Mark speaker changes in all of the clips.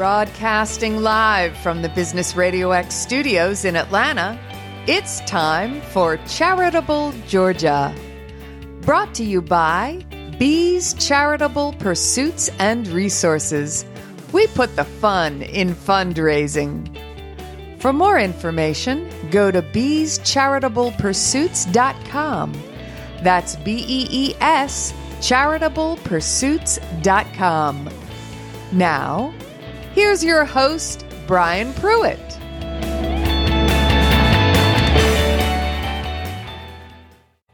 Speaker 1: Broadcasting live from the Business Radio X studios in Atlanta, it's time for Charitable Georgia. Brought to you by Bees Charitable Pursuits and Resources. We put the fun in fundraising. For more information, go to beescharitablepursuits.com. That's B E E S charitablepursuits.com. Now, here's your host, Brian Pruitt.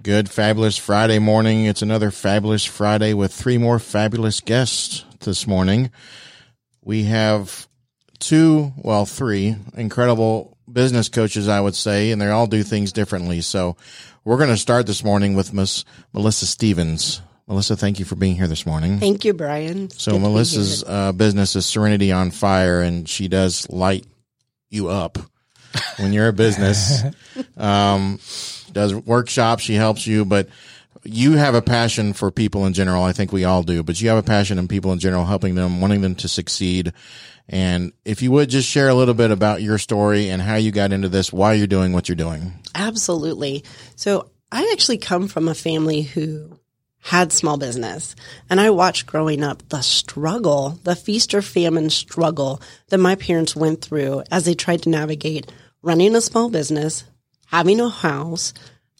Speaker 2: Good, fabulous Friday morning. It's another fabulous Friday with three more fabulous guests this morning. We have two, well, three incredible business coaches, I would say, and they all do things differently. So we're going to start this morning with Miss Melissa Stevens. Melissa, thank you for being here this morning.
Speaker 3: Thank you, Brian.
Speaker 2: So Melissa's uh, business is Serenity on Fire, and she does light you up when you're a business. um, does workshops. She helps you, but you have a passion for people in general. I think we all do, but you have a passion in people in general, helping them, wanting them to succeed. And if you would just share a little bit about your story and how you got into this, why you're doing what you're doing.
Speaker 3: Absolutely. So I actually come from a family who had small business. And I watched growing up the struggle, the feast or famine struggle that my parents went through as they tried to navigate running a small business, having a house,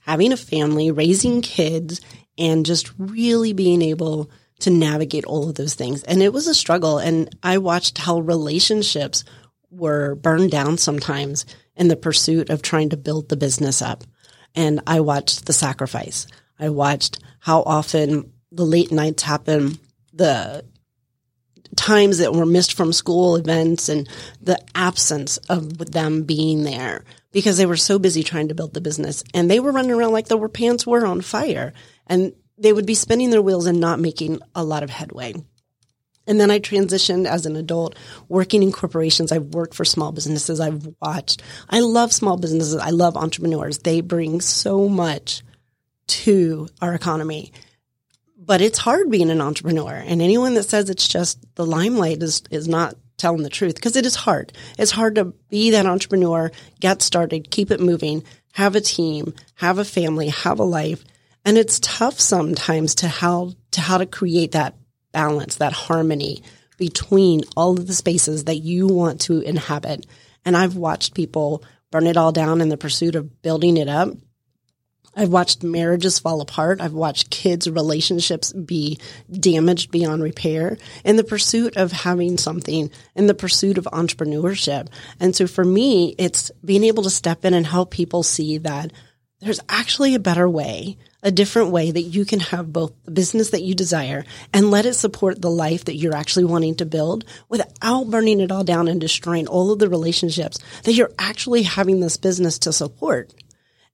Speaker 3: having a family, raising kids, and just really being able to navigate all of those things. And it was a struggle. And I watched how relationships were burned down sometimes in the pursuit of trying to build the business up. And I watched the sacrifice. I watched how often the late nights happen, the times that were missed from school events and the absence of them being there because they were so busy trying to build the business and they were running around like their pants were on fire and they would be spinning their wheels and not making a lot of headway. And then I transitioned as an adult working in corporations. I've worked for small businesses. I've watched. I love small businesses. I love entrepreneurs. They bring so much to our economy. But it's hard being an entrepreneur. And anyone that says it's just the limelight is, is not telling the truth because it is hard. It's hard to be that entrepreneur, get started, keep it moving, have a team, have a family, have a life. And it's tough sometimes to how, to how to create that balance, that harmony between all of the spaces that you want to inhabit. And I've watched people burn it all down in the pursuit of building it up I've watched marriages fall apart. I've watched kids' relationships be damaged beyond repair in the pursuit of having something, in the pursuit of entrepreneurship. And so for me, it's being able to step in and help people see that there's actually a better way, a different way that you can have both the business that you desire and let it support the life that you're actually wanting to build without burning it all down and destroying all of the relationships that you're actually having this business to support.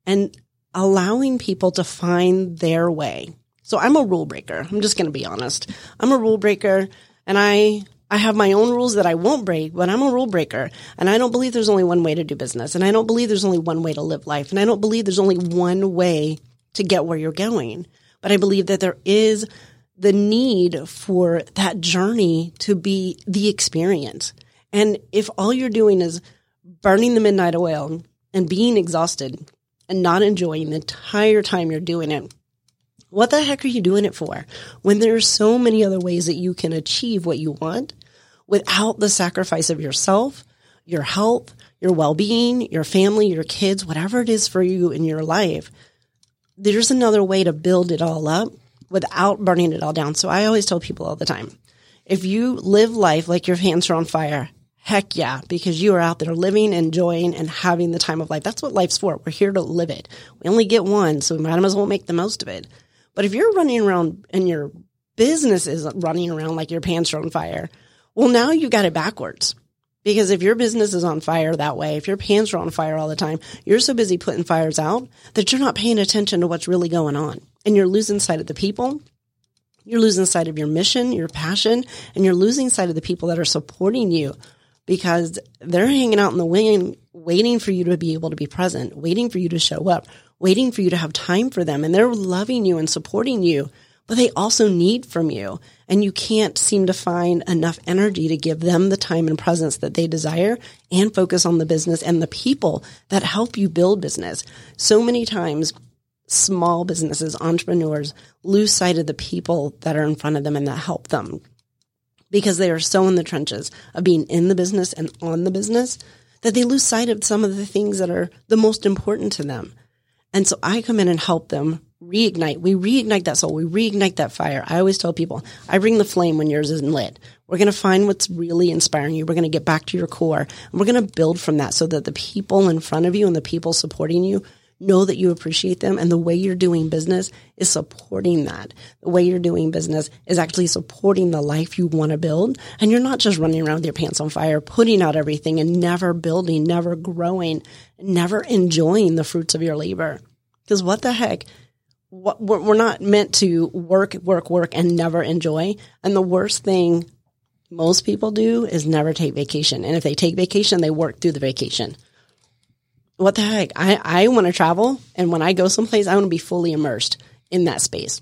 Speaker 3: And allowing people to find their way. So I'm a rule breaker. I'm just going to be honest. I'm a rule breaker and I I have my own rules that I won't break, but I'm a rule breaker. And I don't believe there's only one way to do business. And I don't believe there's only one way to live life. And I don't believe there's only one way to get where you're going. But I believe that there is the need for that journey to be the experience. And if all you're doing is burning the midnight oil and being exhausted, and not enjoying the entire time you're doing it, what the heck are you doing it for? When there's so many other ways that you can achieve what you want without the sacrifice of yourself, your health, your well-being, your family, your kids, whatever it is for you in your life. There's another way to build it all up without burning it all down. So I always tell people all the time, if you live life like your hands are on fire, Heck yeah, because you are out there living, enjoying, and having the time of life. That's what life's for. We're here to live it. We only get one, so we might as well make the most of it. But if you're running around and your business is running around like your pants are on fire, well, now you got it backwards. Because if your business is on fire that way, if your pants are on fire all the time, you're so busy putting fires out that you're not paying attention to what's really going on. And you're losing sight of the people. You're losing sight of your mission, your passion, and you're losing sight of the people that are supporting you because they're hanging out in the wing waiting for you to be able to be present, waiting for you to show up, waiting for you to have time for them. And they're loving you and supporting you. but they also need from you. And you can't seem to find enough energy to give them the time and presence that they desire and focus on the business and the people that help you build business. So many times, small businesses, entrepreneurs lose sight of the people that are in front of them and that help them because they are so in the trenches of being in the business and on the business that they lose sight of some of the things that are the most important to them. And so I come in and help them reignite. We reignite that soul. We reignite that fire. I always tell people, I bring the flame when yours isn't lit. We're going to find what's really inspiring you. We're going to get back to your core and we're going to build from that so that the people in front of you and the people supporting you know that you appreciate them and the way you're doing business is supporting that. The way you're doing business is actually supporting the life you want to build. And you're not just running around with your pants on fire, putting out everything and never building, never growing, never enjoying the fruits of your labor. Because what the heck? We're not meant to work, work, work and never enjoy. And the worst thing most people do is never take vacation. And if they take vacation, they work through the vacation what the heck? I, I want to travel. And when I go someplace, I want to be fully immersed in that space.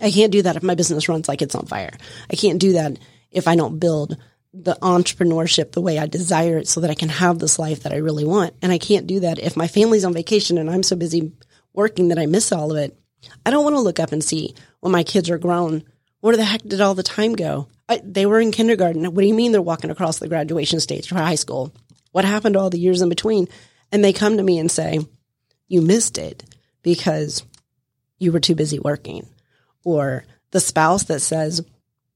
Speaker 3: I can't do that if my business runs like it's on fire. I can't do that if I don't build the entrepreneurship the way I desire it so that I can have this life that I really want. And I can't do that if my family's on vacation and I'm so busy working that I miss all of it. I don't want to look up and see when my kids are grown. Where the heck did all the time go? I, they were in kindergarten. What do you mean they're walking across the graduation stage for high school? What happened to all the years in between? And they come to me and say, you missed it because you were too busy working. Or the spouse that says,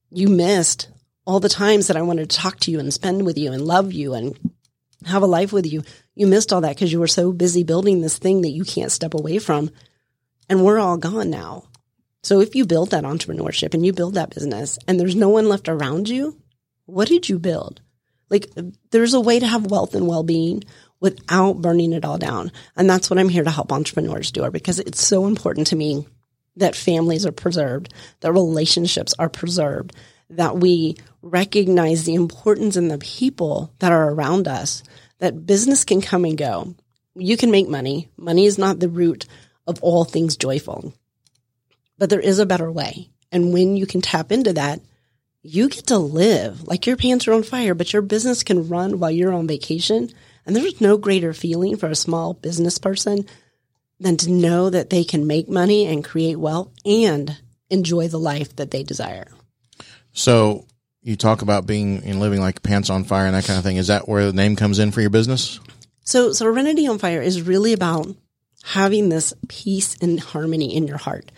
Speaker 3: you missed all the times that I wanted to talk to you and spend with you and love you and have a life with you. You missed all that because you were so busy building this thing that you can't step away from. And we're all gone now. So if you build that entrepreneurship and you build that business and there's no one left around you, what did you build? Like there's a way to have wealth and well-being without burning it all down. And that's what I'm here to help entrepreneurs do because it's so important to me that families are preserved, that relationships are preserved, that we recognize the importance in the people that are around us, that business can come and go. You can make money. Money is not the root of all things joyful, but there is a better way. And when you can tap into that, you get to live like your pants are on fire, but your business can run while you're on vacation and there's no greater feeling for a small business person than to know that they can make money and create wealth and enjoy the life that they desire.
Speaker 2: So you talk about being and living like pants on fire and that kind of thing. Is that where the name comes in for your business?
Speaker 3: So Serenity on Fire is really about having this peace and harmony in your heart.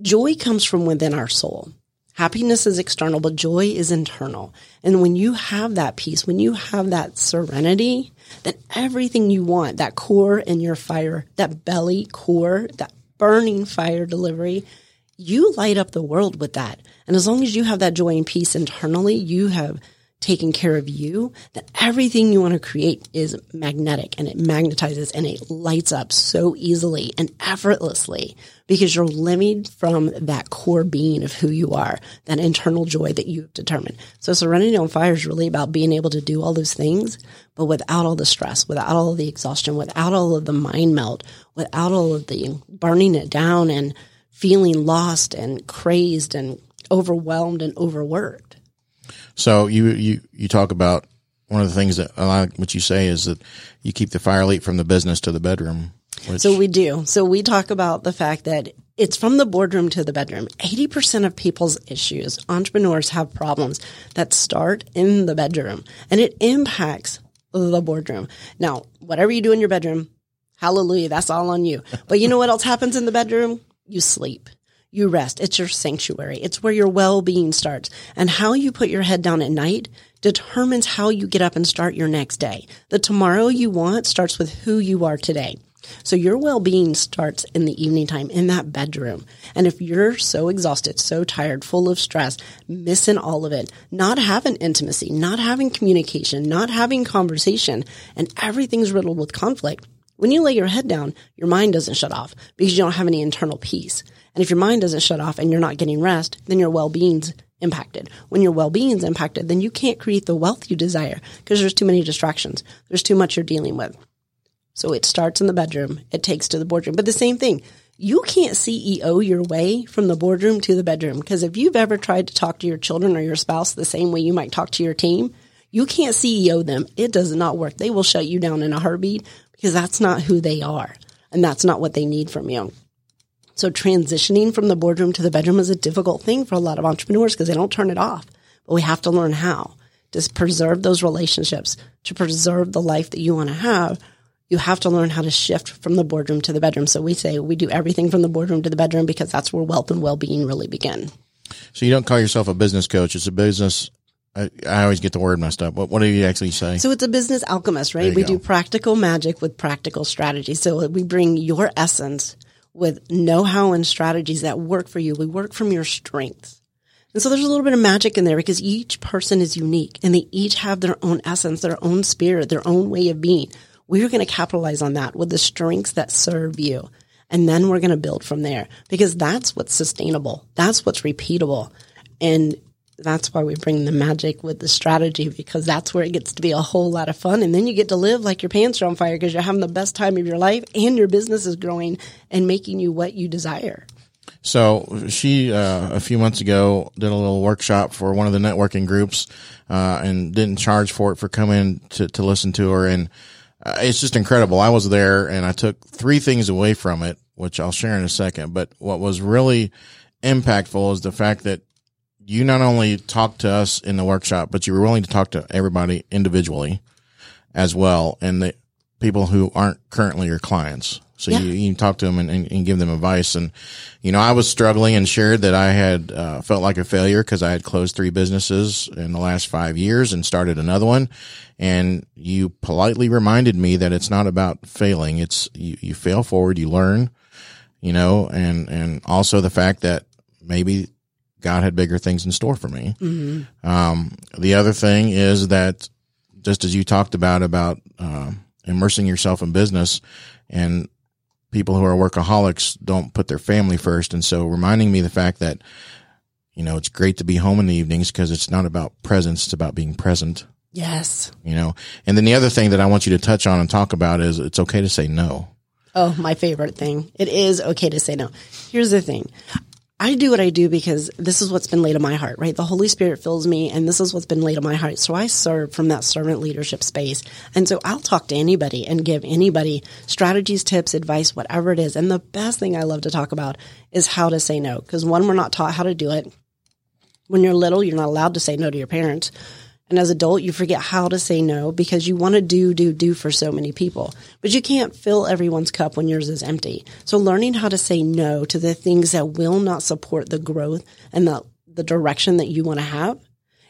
Speaker 3: Joy comes from within our soul. Happiness is external, but joy is internal. And when you have that peace, when you have that serenity, then everything you want, that core in your fire, that belly core, that burning fire delivery, you light up the world with that. And as long as you have that joy and peace internally, you have taking care of you, that everything you want to create is magnetic and it magnetizes and it lights up so easily and effortlessly because you're living from that core being of who you are, that internal joy that you've determined. So Serenity on Fire is really about being able to do all those things, but without all the stress, without all the exhaustion, without all of the mind melt, without all of the burning it down and feeling lost and crazed and overwhelmed and overworked.
Speaker 2: So you you you talk about one of the things that I like what you say is that you keep the fire lit from the business to the bedroom.
Speaker 3: Which... So we do. So we talk about the fact that it's from the boardroom to the bedroom. 80% of people's issues, entrepreneurs have problems that start in the bedroom and it impacts the boardroom. Now, whatever you do in your bedroom, hallelujah, that's all on you. But you know what else happens in the bedroom? You sleep you rest. It's your sanctuary. It's where your well-being starts. And how you put your head down at night determines how you get up and start your next day. The tomorrow you want starts with who you are today. So your well-being starts in the evening time in that bedroom. And if you're so exhausted, so tired, full of stress, missing all of it, not having intimacy, not having communication, not having conversation, and everything's riddled with conflict, when you lay your head down, your mind doesn't shut off because you don't have any internal peace. And if your mind doesn't shut off and you're not getting rest, then your well-being's impacted. When your well-being's impacted, then you can't create the wealth you desire because there's too many distractions. There's too much you're dealing with. So it starts in the bedroom. It takes to the boardroom. But the same thing, You can't CEO your way from the boardroom to the bedroom because if you've ever tried to talk to your children or your spouse the same way you might talk to your team, you can't CEO them. It does not work. They will shut you down in a heartbeat because that's not who they are and that's not what they need from you. So transitioning from the boardroom to the bedroom is a difficult thing for a lot of entrepreneurs because they don't turn it off, but we have to learn how to preserve those relationships, to preserve the life that you want to have you have to learn how to shift from the boardroom to the bedroom. So we say we do everything from the boardroom to the bedroom because that's where wealth and well being really begin.
Speaker 2: So you don't call yourself a business coach. It's a business. I, I always get the word messed up. What, what do you actually say?
Speaker 3: So it's a business alchemist, right? We go. do practical magic with practical strategy. So we bring your essence with know how and strategies that work for you. We work from your strengths. And so there's a little bit of magic in there because each person is unique and they each have their own essence, their own spirit, their own way of being we're going to capitalize on that with the strengths that serve you. And then we're going to build from there because that's what's sustainable. That's what's repeatable. And that's why we bring the magic with the strategy because that's where it gets to be a whole lot of fun. And then you get to live like your pants are on fire because you're having the best time of your life and your business is growing and making you what you desire.
Speaker 2: So she, uh, a few months ago, did a little workshop for one of the networking groups, uh, and didn't charge for it for coming to, to listen to her. And uh, it's just incredible. I was there and I took three things away from it, which I'll share in a second. But what was really impactful is the fact that you not only talked to us in the workshop, but you were willing to talk to everybody individually as well. And the people who aren't currently your clients. So yeah. you, you talk to them and, and, and, give them advice. And, you know, I was struggling and shared that I had uh, felt like a failure because I had closed three businesses in the last five years and started another one. And you politely reminded me that it's not about failing. It's you, you fail forward, you learn, you know, and, and also the fact that maybe God had bigger things in store for me. Mm-hmm. Um, the other thing is that just as you talked about, about, uh, immersing yourself in business and people who are workaholics don't put their family first. And so reminding me the fact that, you know, it's great to be home in the evenings because it's not about presence. It's about being present.
Speaker 3: Yes.
Speaker 2: You know, and then the other thing that I want you to touch on and talk about is it's okay to say no.
Speaker 3: Oh, my favorite thing. It is okay to say no. Here's the thing. I do what I do because this is what's been laid on my heart, right? The Holy Spirit fills me and this is what's been laid on my heart. So I serve from that servant leadership space. And so I'll talk to anybody and give anybody strategies, tips, advice, whatever it is. And the best thing I love to talk about is how to say no. Cause one, we're not taught how to do it. When you're little, you're not allowed to say no to your parents. And as adult, you forget how to say no because you want to do, do, do for so many people. But you can't fill everyone's cup when yours is empty. So learning how to say no to the things that will not support the growth and the, the direction that you want to have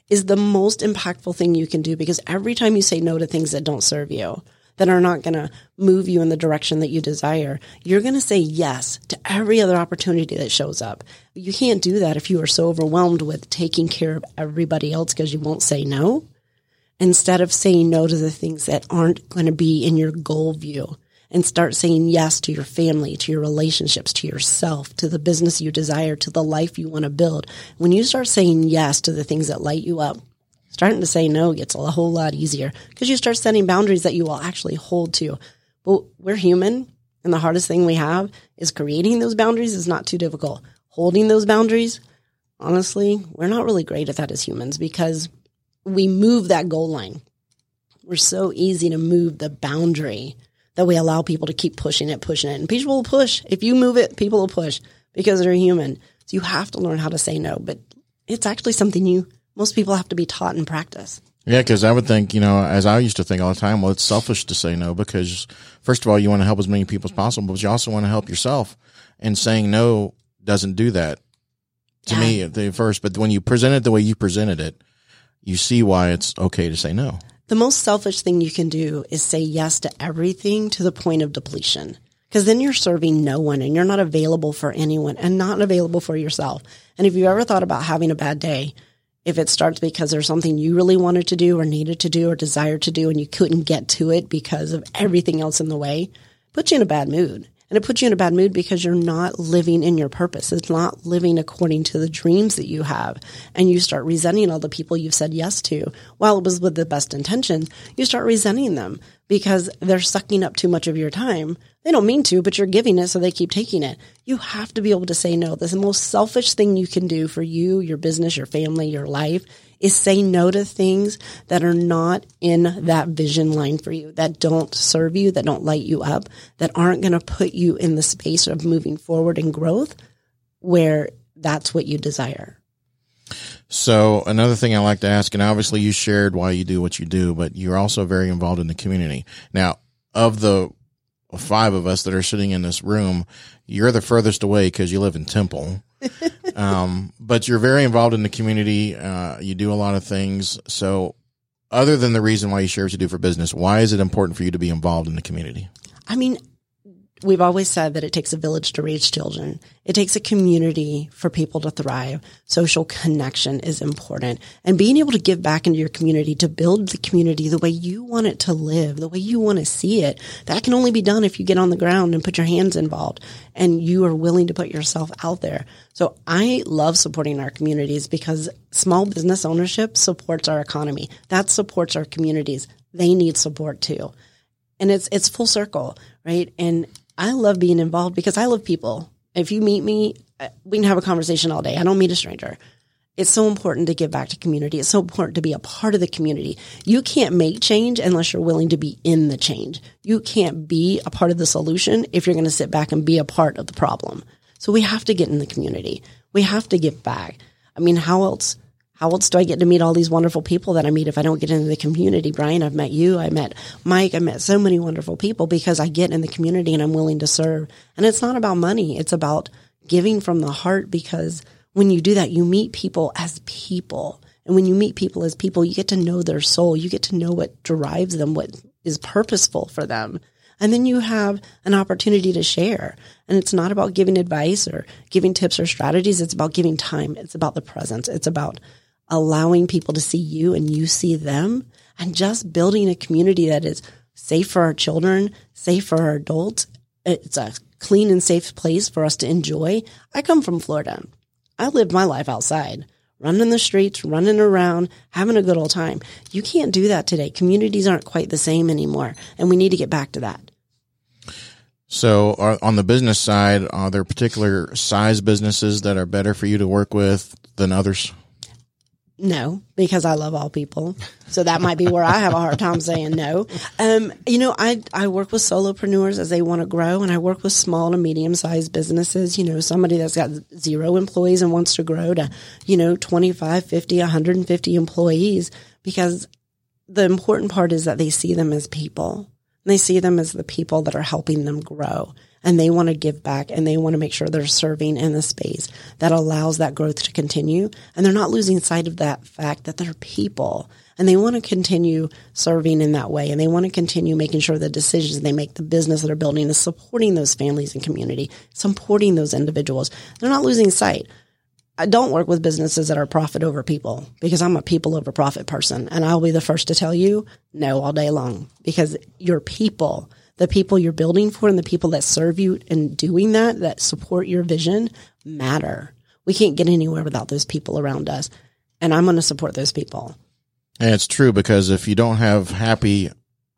Speaker 3: is the most impactful thing you can do because every time you say no to things that don't serve you, that are not going to move you in the direction that you desire, you're going to say yes to every other opportunity that shows up. You can't do that if you are so overwhelmed with taking care of everybody else because you won't say no. Instead of saying no to the things that aren't going to be in your goal view and start saying yes to your family, to your relationships, to yourself, to the business you desire, to the life you want to build. When you start saying yes to the things that light you up, starting to say no gets a whole lot easier because you start setting boundaries that you will actually hold to. But we're human, and the hardest thing we have is creating those boundaries is not too difficult. Holding those boundaries, honestly, we're not really great at that as humans because we move that goal line. We're so easy to move the boundary that we allow people to keep pushing it, pushing it. And people will push. If you move it, people will push because they're human. So you have to learn how to say no, but it's actually something you most people have to be taught and practice.
Speaker 2: Yeah, because I would think, you know, as I used to think all the time, well, it's selfish to say no because, first of all, you want to help as many people as possible, but you also want to help yourself. And saying no doesn't do that to yeah. me at the first. But when you present it the way you presented it, you see why it's okay to say no.
Speaker 3: The most selfish thing you can do is say yes to everything to the point of depletion. Because then you're serving no one and you're not available for anyone and not available for yourself. And if you ever thought about having a bad day, if it starts because there's something you really wanted to do or needed to do or desired to do and you couldn't get to it because of everything else in the way, puts you in a bad mood. And it puts you in a bad mood because you're not living in your purpose. It's not living according to the dreams that you have. And you start resenting all the people you've said yes to. While it was with the best intentions, you start resenting them because they're sucking up too much of your time. They don't mean to, but you're giving it, so they keep taking it. You have to be able to say no. This is the most selfish thing you can do for you, your business, your family, your life is say no to things that are not in that vision line for you, that don't serve you, that don't light you up, that aren't going to put you in the space of moving forward and growth where that's what you desire.
Speaker 2: So another thing I like to ask, and obviously you shared why you do what you do, but you're also very involved in the community. Now, of the five of us that are sitting in this room, you're the furthest away because you live in Temple. um, but you're very involved in the community. Uh, you do a lot of things. So, other than the reason why you share what you do for business, why is it important for you to be involved in the community?
Speaker 3: I mean, we've always said that it takes a village to raise children. It takes a community for people to thrive. Social connection is important and being able to give back into your community to build the community the way you want it to live, the way you want to see it. That can only be done if you get on the ground and put your hands involved and you are willing to put yourself out there. So I love supporting our communities because small business ownership supports our economy. That supports our communities. They need support too. And it's, it's full circle, right? And I love being involved because I love people. If you meet me, uh, we can have a conversation all day. I don't meet a stranger. It's so important to give back to community. It's so important to be a part of the community. You can't make change unless you're willing to be in the change. You can't be a part of the solution if you're going to sit back and be a part of the problem. So we have to get in the community. We have to give back. I mean, how else how else do I get to meet all these wonderful people that I meet if I don't get into the community? Brian, I've met you. I met Mike. I met so many wonderful people because I get in the community and I'm willing to serve. And it's not about money. It's about giving from the heart because when you do that, you meet people as people. And when you meet people as people, you get to know their soul. You get to know what drives them, what is purposeful for them. And then you have an opportunity to share. And it's not about giving advice or giving tips or strategies. It's about giving time. It's about the presence. It's about allowing people to see you and you see them and just building a community that is safe for our children, safe for our adults. It's a clean and safe place for us to enjoy. I come from Florida. I lived my life outside, running the streets, running around, having a good old time. You can't do that today. Communities aren't quite the same anymore, and we need to get back to that.
Speaker 2: So, on the business side, are there particular size businesses that are better for you to work with than others?
Speaker 3: No, because I love all people. So that might be where I have a hard time saying no. Um, you know, I, I work with solopreneurs as they want to grow and I work with small to medium sized businesses. You know, somebody that's got zero employees and wants to grow to, you know, 25, 50, 150 employees because the important part is that they see them as people. They see them as the people that are helping them grow and they want to give back and they want to make sure they're serving in a space that allows that growth to continue. And they're not losing sight of that fact that they're people and they want to continue serving in that way. And they want to continue making sure the decisions they make, the business that are building is supporting those families and community, supporting those individuals. They're not losing sight. I don't work with businesses that are profit over people because I'm a people over profit person. And I'll be the first to tell you no all day long because your people the people you're building for and the people that serve you in doing that, that support your vision matter. We can't get anywhere without those people around us. And I'm going to support those people.
Speaker 2: And it's true because if you don't have happy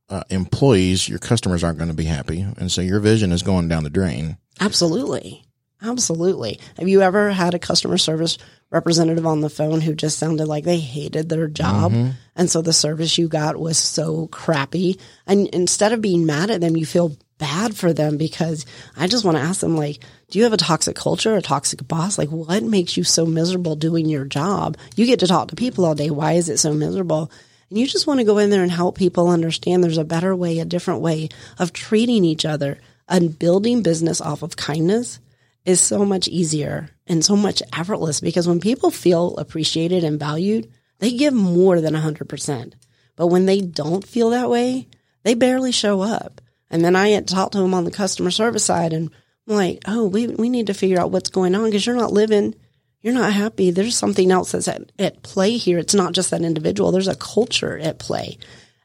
Speaker 2: uh, employees, your customers aren't going to be happy. And so your vision is going down the drain.
Speaker 3: Absolutely. Absolutely. Have you ever had a customer service representative on the phone who just sounded like they hated their job? Mm-hmm. And so the service you got was so crappy. And instead of being mad at them, you feel bad for them because I just want to ask them, like, do you have a toxic culture, a toxic boss? Like, what makes you so miserable doing your job? You get to talk to people all day. Why is it so miserable? And you just want to go in there and help people understand there's a better way, a different way of treating each other and building business off of kindness is so much easier and so much effortless because when people feel appreciated and valued, they give more than 100%. But when they don't feel that way, they barely show up. And then I had to talk to them on the customer service side and I'm like, oh, we, we need to figure out what's going on because you're not living, you're not happy. There's something else that's at, at play here. It's not just that individual. There's a culture at play.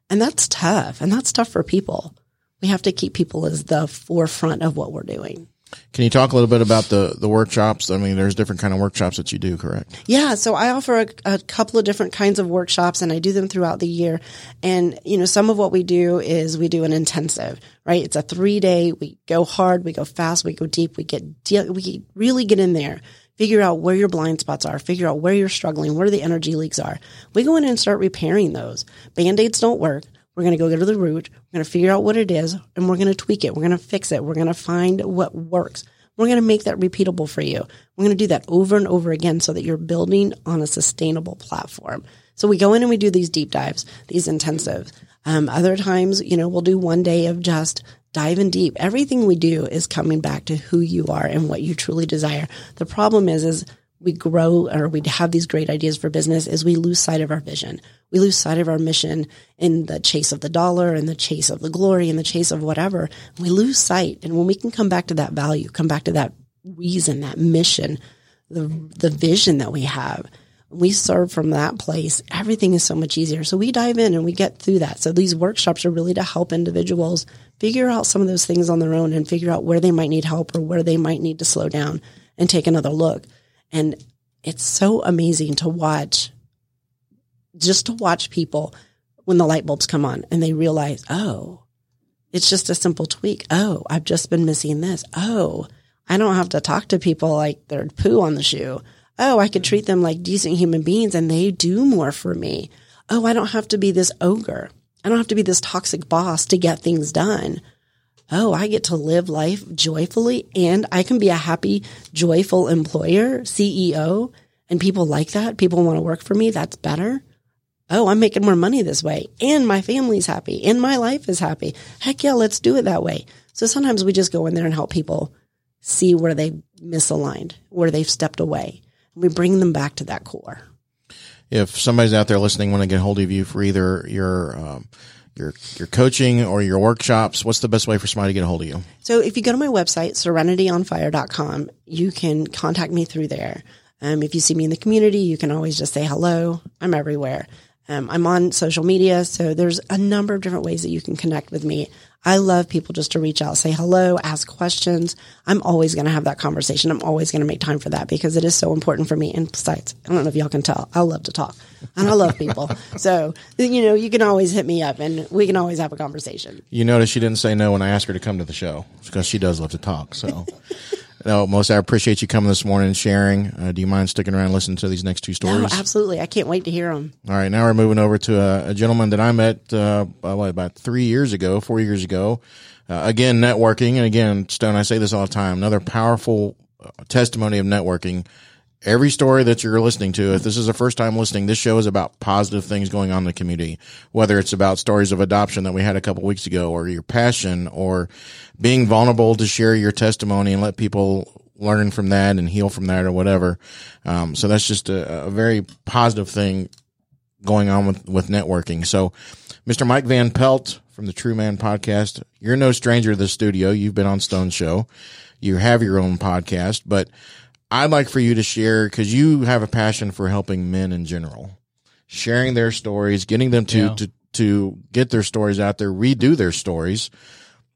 Speaker 3: And that's tough. And that's tough for people. we have to keep people as the forefront of what we're doing.
Speaker 2: Can you talk a little bit about the, the workshops? I mean, there's different kind of workshops that you do, correct?
Speaker 3: Yeah, so I offer a, a, couple of different kinds of workshops and I do them throughout the year. And, you know, some of what we do is we do an intensive, right? It's a three day, we go hard, we go fast, we go deep, we get, de- we really get in there, figure out where your blind spots are, figure out where you're struggling, where the energy leaks are. We go in and start repairing those. Band-aids don't work. We're going to go get to the root. We're going to figure out what it is and we're going to tweak it. We're going to fix it. We're going to find what works. We're going to make that repeatable for you. We're going to do that over and over again so that you're building on a sustainable platform. So we go in and we do these deep dives, these intensives. Um, other times, you know, we'll do one day of just diving deep. Everything we do is coming back to who you are and what you truly desire. The problem is, is we grow or we have these great ideas for business is we lose sight of our vision. We lose sight of our mission in the chase of the dollar and the chase of the glory and the chase of whatever. We lose sight. And when we can come back to that value, come back to that reason, that mission, the, the vision that we have, we serve from that place, everything is so much easier. So we dive in and we get through that. So these workshops are really to help individuals figure out some of those things on their own and figure out where they might need help or where they might need to slow down and take another look. And it's so amazing to watch, just to watch people when the light bulbs come on and they realize, oh, it's just a simple tweak. Oh, I've just been missing this. Oh, I don't have to talk to people like they're poo on the shoe. Oh, I could treat them like decent human beings and they do more for me. Oh, I don't have to be this ogre. I don't have to be this toxic boss to get things done oh, I get to live life joyfully and I can be a happy, joyful employer, CEO, and people like that. People want to work for me. That's better. Oh, I'm making more money this way and my family's happy and my life is happy. Heck yeah, let's do it that way. So sometimes we just go in there and help people see where they misaligned, where they've stepped away. We bring them back to that core.
Speaker 2: If somebody's out there listening, want to get hold of you for either your um, your your coaching or your workshops, what's the best way for somebody to get a hold of you?
Speaker 3: So if you go to my website, serenityonfire.com, you can contact me through there. Um, if you see me in the community, you can always just say hello. I'm everywhere. Um, I'm on social media, so there's a number of different ways that you can connect with me. I love people just to reach out, say hello, ask questions. I'm always going to have that conversation. I'm always going to make time for that because it is so important for me. And besides, I don't know if y'all can tell, I love to talk and I love people. so, you know, you can always hit me up and we can always have a conversation.
Speaker 2: You notice she didn't say no when I asked her to come to the show because she does love to talk. So. No, most I appreciate you coming this morning and sharing. Uh, do you mind sticking around and listening to these next two stories?
Speaker 3: No, absolutely. I can't wait to hear them.
Speaker 2: All right, now we're moving over to a, a gentleman that I met uh, what, about three years ago, four years ago. Uh, again, networking, and again, Stone. I say this all the time. Another powerful uh, testimony of networking every story that you're listening to, if this is the first time listening, this show is about positive things going on in the community, whether it's about stories of adoption that we had a couple weeks ago or your passion or being vulnerable to share your testimony and let people learn from that and heal from that or whatever. Um, so that's just a, a, very positive thing going on with, with networking. So Mr. Mike Van Pelt from the True Man podcast, you're no stranger to the studio. You've been on Stone Show. You have your own podcast, but I'd like for you to share because you have a passion for helping men in general, sharing their stories, getting them to, yeah. to, to get their stories out there, redo their stories.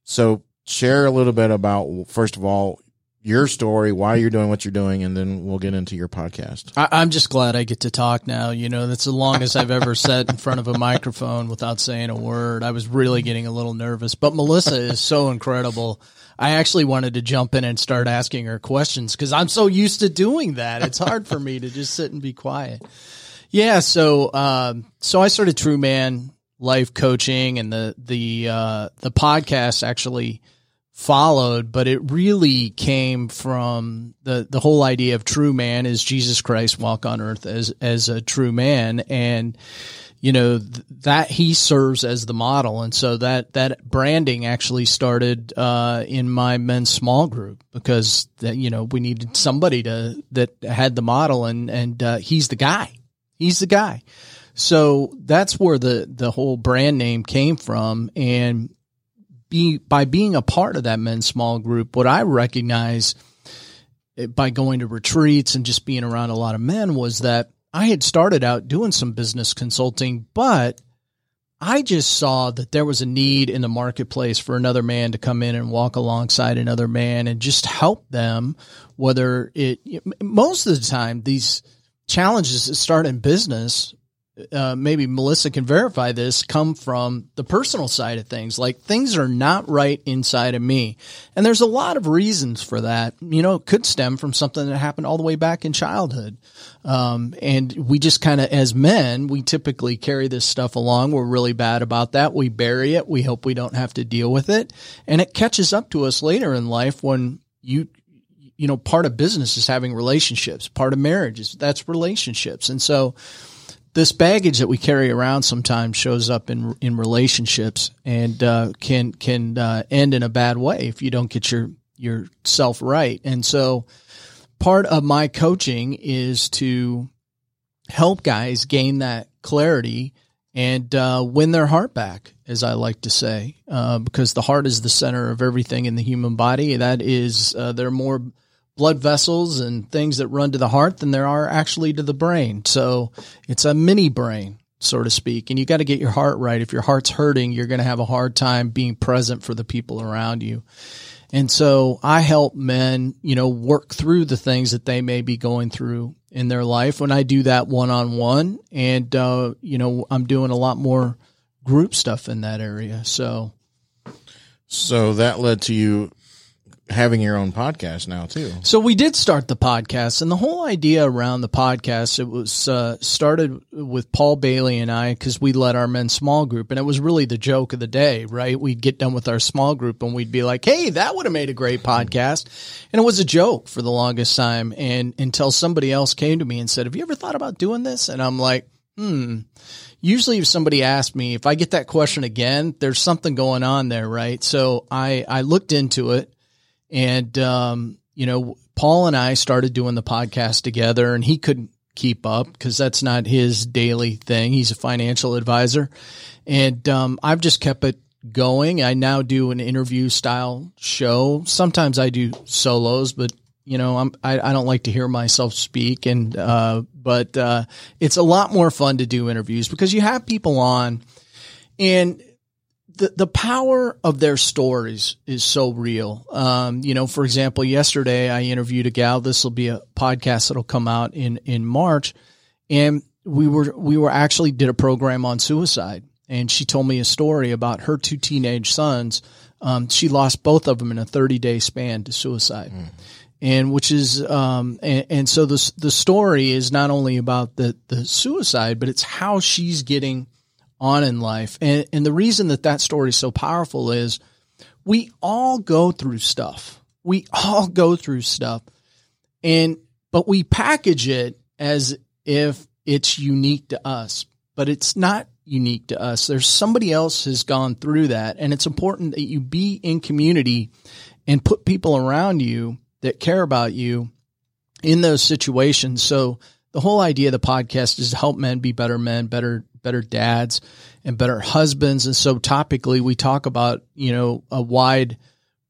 Speaker 2: So share a little bit about, first of all, your story, why you're doing what you're doing, and then we'll get into your podcast.
Speaker 4: I, am just glad I get to talk now. You know, that's the longest I've ever sat in front of a microphone without saying a word. I was really getting a little nervous, but Melissa is so incredible. I actually wanted to jump in and start asking her questions because I'm so used to doing that. It's hard for me to just sit and be quiet. Yeah, so um, so I started True Man Life Coaching, and the the uh, the podcast actually followed, but it really came from the the whole idea of true man is Jesus Christ walk on earth as as a true man and you know th- that he serves as the model. And so that that branding actually started uh, in my men's small group because that you know we needed somebody to that had the model and and uh, he's the guy. He's the guy. So that's where the the whole brand name came from. And be by being a part of that men's small group what i recognize eh, by going to retreats and just being around a lot of men was that I had started out doing some business consulting, but I just saw that there was a need in the marketplace for another man to come in and walk alongside another man and just help them. Whether it, most of the time, these challenges that start in business uh, maybe Melissa can verify this, come from the personal side of things. Like things are not right inside of me. And there's a lot of reasons for that. You know, it could stem from something that happened all the way back in childhood. Um, and we just kind of, as men, we typically carry this stuff along. We're really bad about that. We bury it. We hope we don't have to deal with it. And it catches up to us later in life when you, you know, part of business is having relationships. Part of marriage is that's relationships. And so, this baggage that we carry around sometimes shows up in in relationships and uh, can can uh, end in a bad way if you don't get your yourself right. And so, part of my coaching is to help guys gain that clarity and uh, win their heart back, as I like to say, uh, because the heart is the center of everything in the human body. That is, uh, there are more blood vessels and things that run to the heart than there are actually to the brain. So it's a mini brain, so to speak. And you got to get your heart right. If your heart's hurting, you're going to have a hard time being present for the people around you. And so I help men, you know, work through the things that they may be going through in their life when I do that one on one. And, uh, you know, I'm doing a lot more group stuff in that area. So,
Speaker 2: so that led to you having your own podcast now too.
Speaker 4: So we did start the podcast, and the whole idea around the podcast it was uh, started with Paul Bailey and I because we led our men's small group, and it was really the joke of the day, right? We'd get done with our small group, and we'd be like, "Hey, that would have made a great podcast," and it was a joke for the longest time, and until somebody else came to me and said, "Have you ever thought about doing this?" And I'm like, "Hmm." Usually, if somebody asked me, if I get that question again, there's something going on there, right? So I I looked into it and, um, you know, Paul and I started doing the podcast together and he couldn't keep up because that's not his daily thing. He's a financial advisor. And, um, I've just kept it going. I now do an interview style show. Sometimes I do solos, but you know, I'm, I, I don't like to hear myself speak and, uh, but, uh, it's a lot more fun to do interviews because you have people on and the, the power of their stories is so real. Um, you know, for example, yesterday I interviewed a gal. This will be a podcast that'll come out in, in March. And we were, we were actually did a program on suicide. And she told me a story about her two teenage sons. Um, she lost both of them in a 30 day span to suicide. Mm. And which is, um, and, and so the, the story is not only about the, the suicide, but it's how she's getting on in life. And, and the reason that that story is so powerful is we all go through stuff. We all go through stuff. And, but we package it as if it's unique to us, but it's not unique to us. There's somebody else has gone through that. And it's important that you be in community and put people around you that care about you in those situations. So the whole idea of the podcast is to help men be better men, better better dads and better husbands. And so topically, we talk about, you know, a wide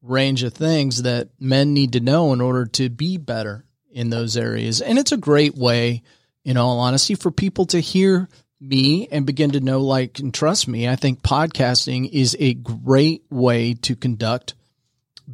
Speaker 4: range of things that men need to know in order to be better in those areas. And it's a great way, in all honesty, for people to hear me and begin to know, like, and trust me. I think podcasting is a great way to conduct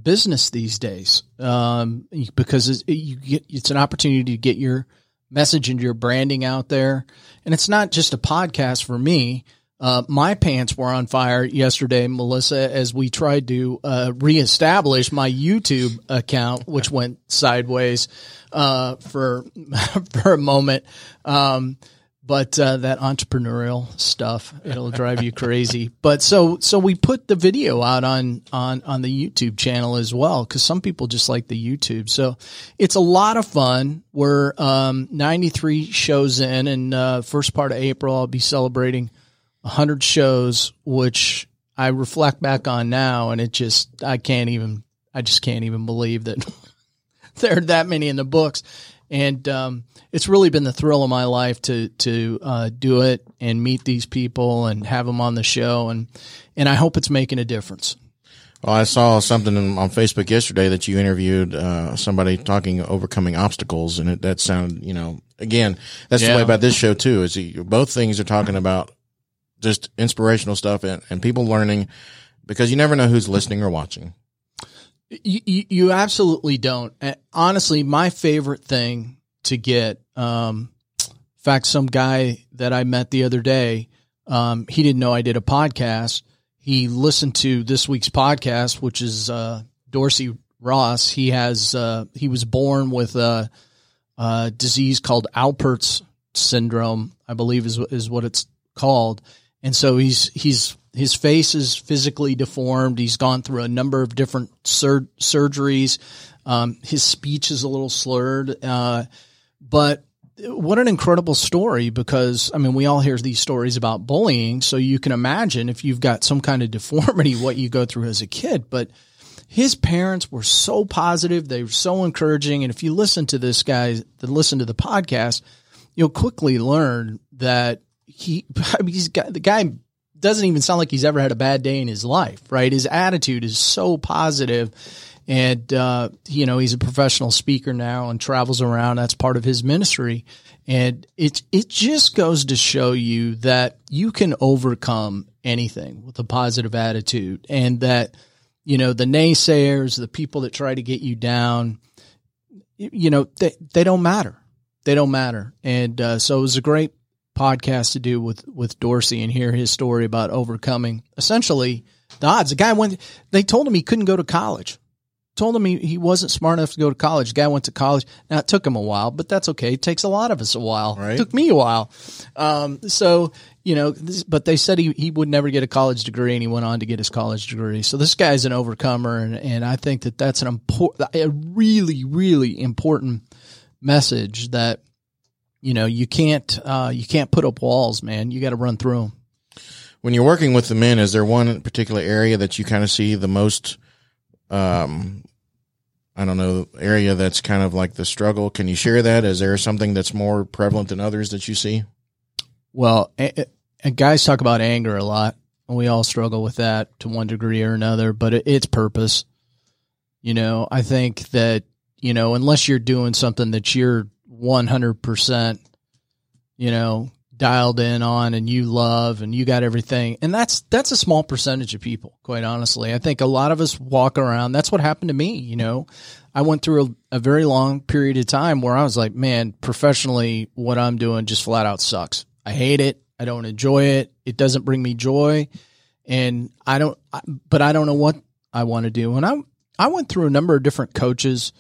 Speaker 4: business these days um, because it's, you get, it's an opportunity to get your message and your branding out there. And it's not just a podcast for me. Uh, my pants were on fire yesterday, Melissa, as we tried to uh, reestablish my YouTube account, which went sideways uh, for for a moment. Um, but uh, that entrepreneurial stuff it'll drive you crazy. But so so we put the video out on on on the youtube channel as well because some people just like the youtube. So it's a lot of fun. We're um, 93 shows in and uh, first part of april i'll be celebrating 100 shows which i reflect back on now and it just i can't even i just can't even believe that there are that many in the books and um, it's really been the thrill of my life to to uh, do it and meet these people and have them on the show and and I hope it's making a difference.
Speaker 2: Well, I saw something on Facebook yesterday that you interviewed uh, somebody talking overcoming obstacles, and it, that sounded, you know, again, that's yeah. the way about this show too. Is you, both things are talking about just inspirational stuff and, and people learning because you never know who's listening or watching.
Speaker 4: You, you, absolutely don't. Honestly, my favorite thing to get, um, in fact, some guy that I met the other day, um, he didn't know I did a podcast. He listened to this week's podcast, which is uh, Dorsey Ross. He has uh, he was born with a, a disease called Alpert's syndrome, I believe is is what it's called, and so he's he's his face is physically deformed. He's gone through a number of different sur- surgeries. Um, his speech is a little slurred, uh, but what an incredible story because I mean we all hear these stories about bullying so you can imagine if you've got some kind of deformity what you go through as a kid but his parents were so positive they were so encouraging and if you listen to this guy listen to the podcast you'll quickly learn that he I mean, he's got the guy doesn't even sound like he's ever had a bad day in his life right his attitude is so positive and uh, you know he's a professional speaker now and travels around. That's part of his ministry, and it it just goes to show you that you can overcome anything with a positive attitude, and that you know the naysayers, the people that try to get you down, you know they they don't matter. They don't matter, and uh, so it was a great podcast to do with with Dorsey and hear his story about overcoming essentially the odds. The guy went. They told him he couldn't go to college told him he, he wasn't smart enough to go to college. The guy went to college. Now it took him a while, but that's okay. It takes a lot of us a while.
Speaker 2: Right.
Speaker 4: It took me a while. Um, so, you know, this, but they said he, he would never get a college degree and he went on to get his college degree. So this guy's an overcomer. And, and I think that that's an important, a really, really important message that, you know, you can't, uh, you can't put up walls, man. You got to run through them.
Speaker 2: When you're working with the men, is there one particular area that you kind of see the most, um, I don't know, area that's kind of like the struggle? Can you share that? Is there something that's more prevalent than others that you see?
Speaker 4: Well, a, a guys talk about anger a lot. and We all struggle with that to one degree or another, but it, it's purpose. You know, I think that, you know, unless you're doing something that you're 100%, you know, dialed in on and you love and you got everything. And that's that's a small percentage of people, quite honestly. I think a lot of us walk around. That's what happened to me, you know. I went through a, a very long period of time where I was like, man, professionally what I'm doing just flat out sucks. I hate it. I don't enjoy it. It doesn't bring me joy. And I don't but I don't know what I want to do. And I I went through a number of different coaches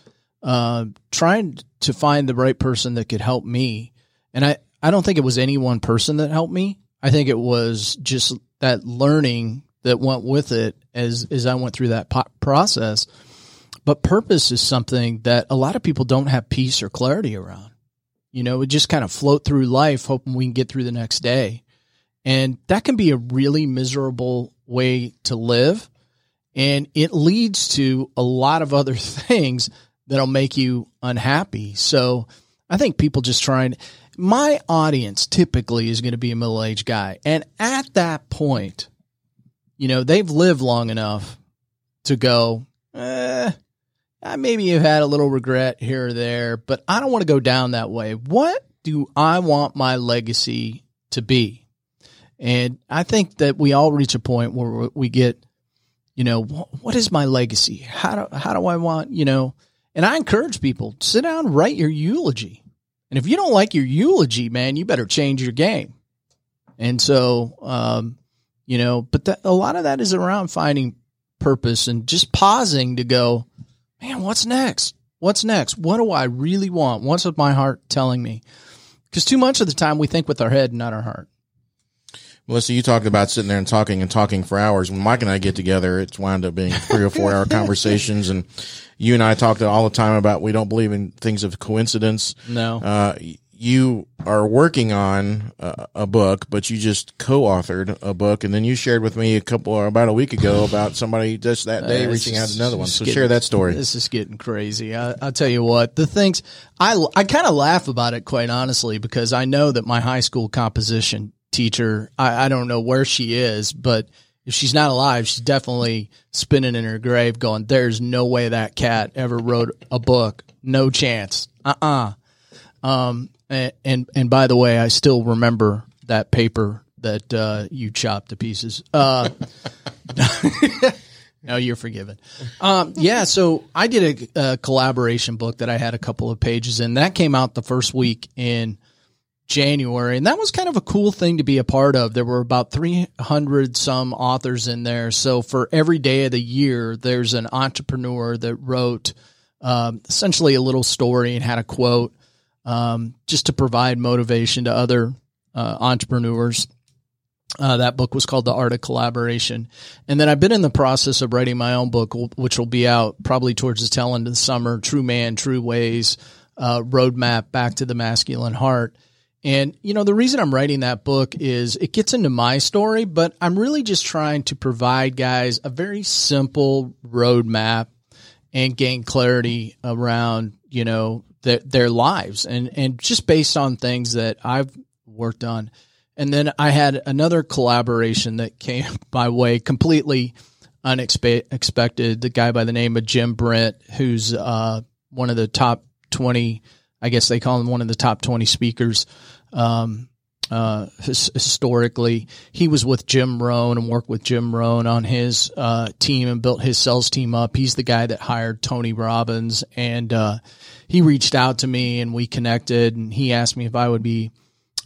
Speaker 4: uh, trying to find the right person that could help me. And I, I don't think it was any one person that helped me. I think it was just that learning that went with it as as I went through that po- process. But purpose is something that a lot of people don't have peace or clarity around. You know, we just kind of float through life hoping we can get through the next day. And that can be a really miserable way to live. And it leads to a lot of other things that'll make you unhappy. So I think people just trying my audience typically is going to be a middle aged guy. And at that point, you know, they've lived long enough to go, eh, maybe you've had a little regret here or there, but I don't want to go down that way. What do I want my legacy to be? And I think that we all reach a point where we get, you know, what is my legacy? How do, how do I want, you know, and I encourage people sit down, write your eulogy. And if you don't like your eulogy, man, you better change your game. And so, um, you know, but that, a lot of that is around finding purpose and just pausing to go, man, what's next? What's next? What do I really want? What's my heart telling me? Because too much of the time we think with our head, not our heart.
Speaker 2: Melissa, you talked about sitting there and talking and talking for hours. When Mike and I get together, it's wound up being three or four hour conversations. And you and I talked all the time about we don't believe in things of coincidence.
Speaker 4: No.
Speaker 2: Uh, you are working on a, a, book, but you just co-authored a book, and then you shared with me a couple or about a week ago about somebody just that day uh, reaching out to another one. So getting, share that story.
Speaker 4: This is getting crazy. I, will tell you what. The things I I kind of laugh about it, quite honestly, because I know that my high school composition teacher, I, I don't know where she is, but if she's not alive, she's definitely spinning in her grave, going, "There's no way that cat ever wrote a book. No chance. Uh uh-uh. uh um, and, and, and by the way, I still remember that paper that uh, you chopped to pieces. Uh, no, you're forgiven. Um, yeah, so I did a, a, collaboration book that I had a couple of pages in. That came out the first week in January, and that was kind of a cool thing to be a part of. There were about 300 some authors in there. So for every day of the year, there's an entrepreneur that wrote um, essentially a little story and had a quote um, just to provide motivation to other uh, entrepreneurs. Uh, that book was called The Art of Collaboration. And then I've been in the process of writing my own book, which will be out probably towards the tail end of the summer True Man, True Ways, uh, Roadmap Back to the Masculine Heart. And, you know, the reason I'm writing that book is it gets into my story, but I'm really just trying to provide guys a very simple roadmap and gain clarity around, you know, their, their lives and, and just based on things that I've worked on. And then I had another collaboration that came my way completely unexpected. The guy by the name of Jim Britt, who's uh, one of the top 20, I guess they call him one of the top 20 speakers um, uh, his, historically. He was with Jim Rohn and worked with Jim Rohn on his uh, team and built his sales team up. He's the guy that hired Tony Robbins. And uh, he reached out to me and we connected and he asked me if I would be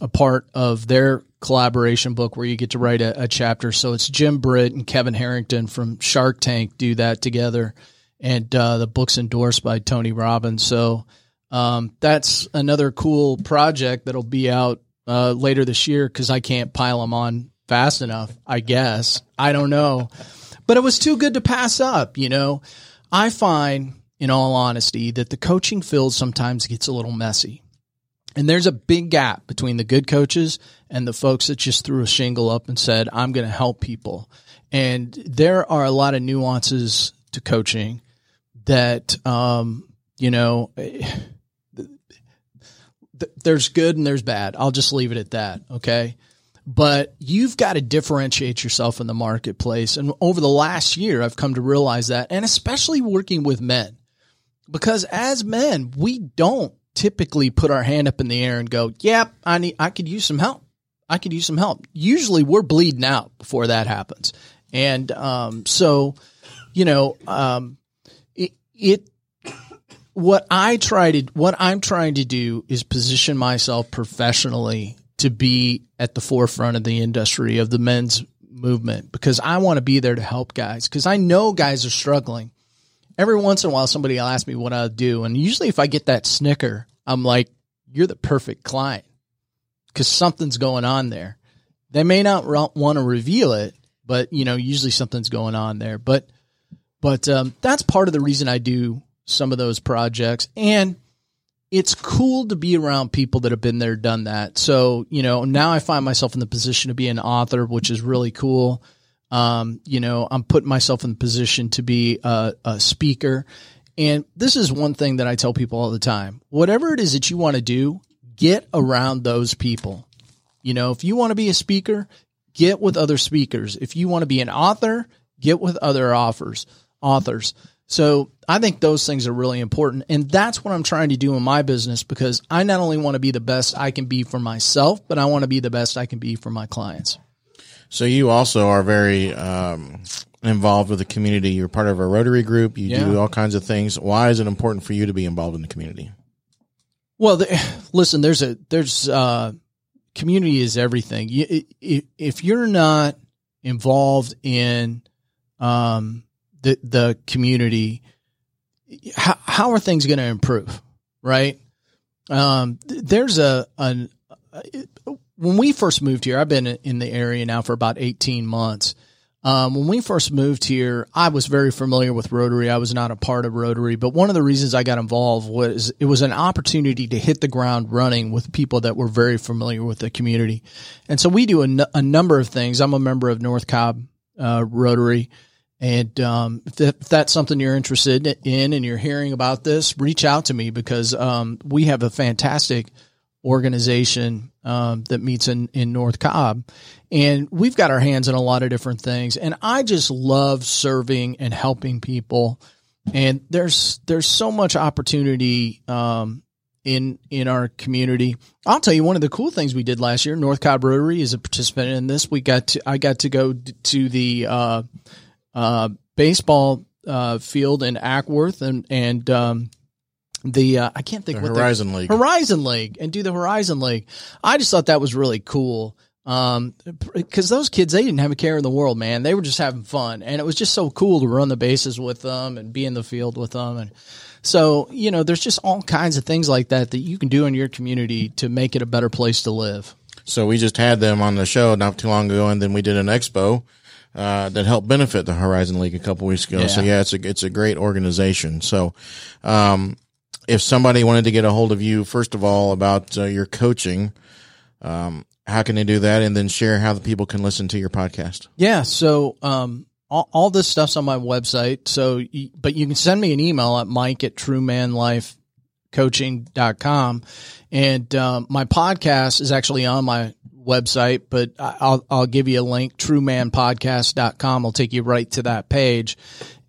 Speaker 4: a part of their collaboration book where you get to write a, a, chapter. So it's Jim Britt and Kevin Harrington from Shark Tank do that together, and uh, the book's endorsed by Tony Robbins. So um, that's another cool project that'll be out uh, later this year because I can't pile them on fast enough. I guess I don't know, but it was too good to pass up. You know, I find, in all honesty, that the coaching field sometimes gets a little messy. And there's a big gap between the good coaches and the folks that just threw a shingle up and said, I'm going to help people. And there are a lot of nuances to coaching that, um, you know, there's good and there's bad. I'll just leave it at that. Okay. But you've got to differentiate yourself in the marketplace. And over the last year, I've come to realize that, and especially working with men, because as men, we don't typically put our hand up in the air and go, "Yep, yeah, I need I could use some help. I could use some help." Usually we're bleeding out before that happens. And um, so, you know, um, it, it what I try to what I'm trying to do is position myself professionally to be at the forefront of the industry of the men's movement because I want to be there to help guys because I know guys are struggling every once in a while somebody will ask me what I do, and usually if I get that snicker, I'm like, "You're the perfect client," because something's going on there. They may not want to reveal it, but you know, usually something's going on there. But but um, that's part of the reason I do some of those projects, and it's cool to be around people that have been there, done that. So you know, now I find myself in the position to be an author, which is really cool. Um, you know, I'm putting myself in the position to be a, a speaker. And this is one thing that I tell people all the time. Whatever it is that you want to do, get around those people. You know, if you want to be a speaker, get with other speakers. If you want to be an author, get with other authors, authors. So I think those things are really important. And that's what I'm trying to do in my business because I not only want to be the best I can be for myself, but I want to be the best I can be for my clients.
Speaker 2: So you also are very um, involved with the community. You're part of a Rotary group. You yeah. do all kinds of things. Why is it important for you to be involved in the community?
Speaker 4: Well, listen, there's a there's uh, community is everything. You, if you're not involved in um, the the community, how how are things going to improve? Right? Um, there's a an when we first moved here, I've been in the area now for about 18 months. Um, when we first moved here, I was very familiar with Rotary. I was not a part of Rotary, but one of the reasons I got involved was it was an opportunity to hit the ground running with people that were very familiar with the community. And so we do a, n- a number of things. I'm a member of North Cobb uh, Rotary. And um, if, if, that's something you're interested in and you're hearing about this, reach out to me because um, we have a fantastic – organization um, that meets in, in North Cobb. And we've got our hands in a lot of different things. And I just love serving and helping people. And there's there's so much opportunity um, in in our community. I'll tell you one of the cool things we did last year. North Cobb Rotary is a participant in this. We got to I got to go to the uh, uh, baseball uh, field in Acworth and and um, the uh, I can't think
Speaker 2: The
Speaker 4: what
Speaker 2: Horizon League.
Speaker 4: Horizon League and do the Horizon League. I just thought that was really cool. Um, cause those kids, they didn't have a care in the world, man. They were just having fun and it was just so cool to run the bases with them and be in the field with them. And so, you know, there's just all kinds of things like that that you can do in your community to make it a better place to live.
Speaker 2: So we just had them on the show not too long ago, and then we did an expo uh, that helped benefit the Horizon League a couple weeks ago. So
Speaker 4: Yeah.
Speaker 2: yeah, it's a it's a great organization. So, um, if somebody wanted to get a hold of you, first of all about uh, your coaching, um, how can they do that, and then share how the people can listen to your podcast?
Speaker 4: Yeah. So, um, all, all this stuff's on my website. So, but you can send me an email at mike at truemanlifecoaching.com. And, um, my podcast is actually on my website, but I'll, I'll give you a link, truemanpodcast.com. will take you right to that page.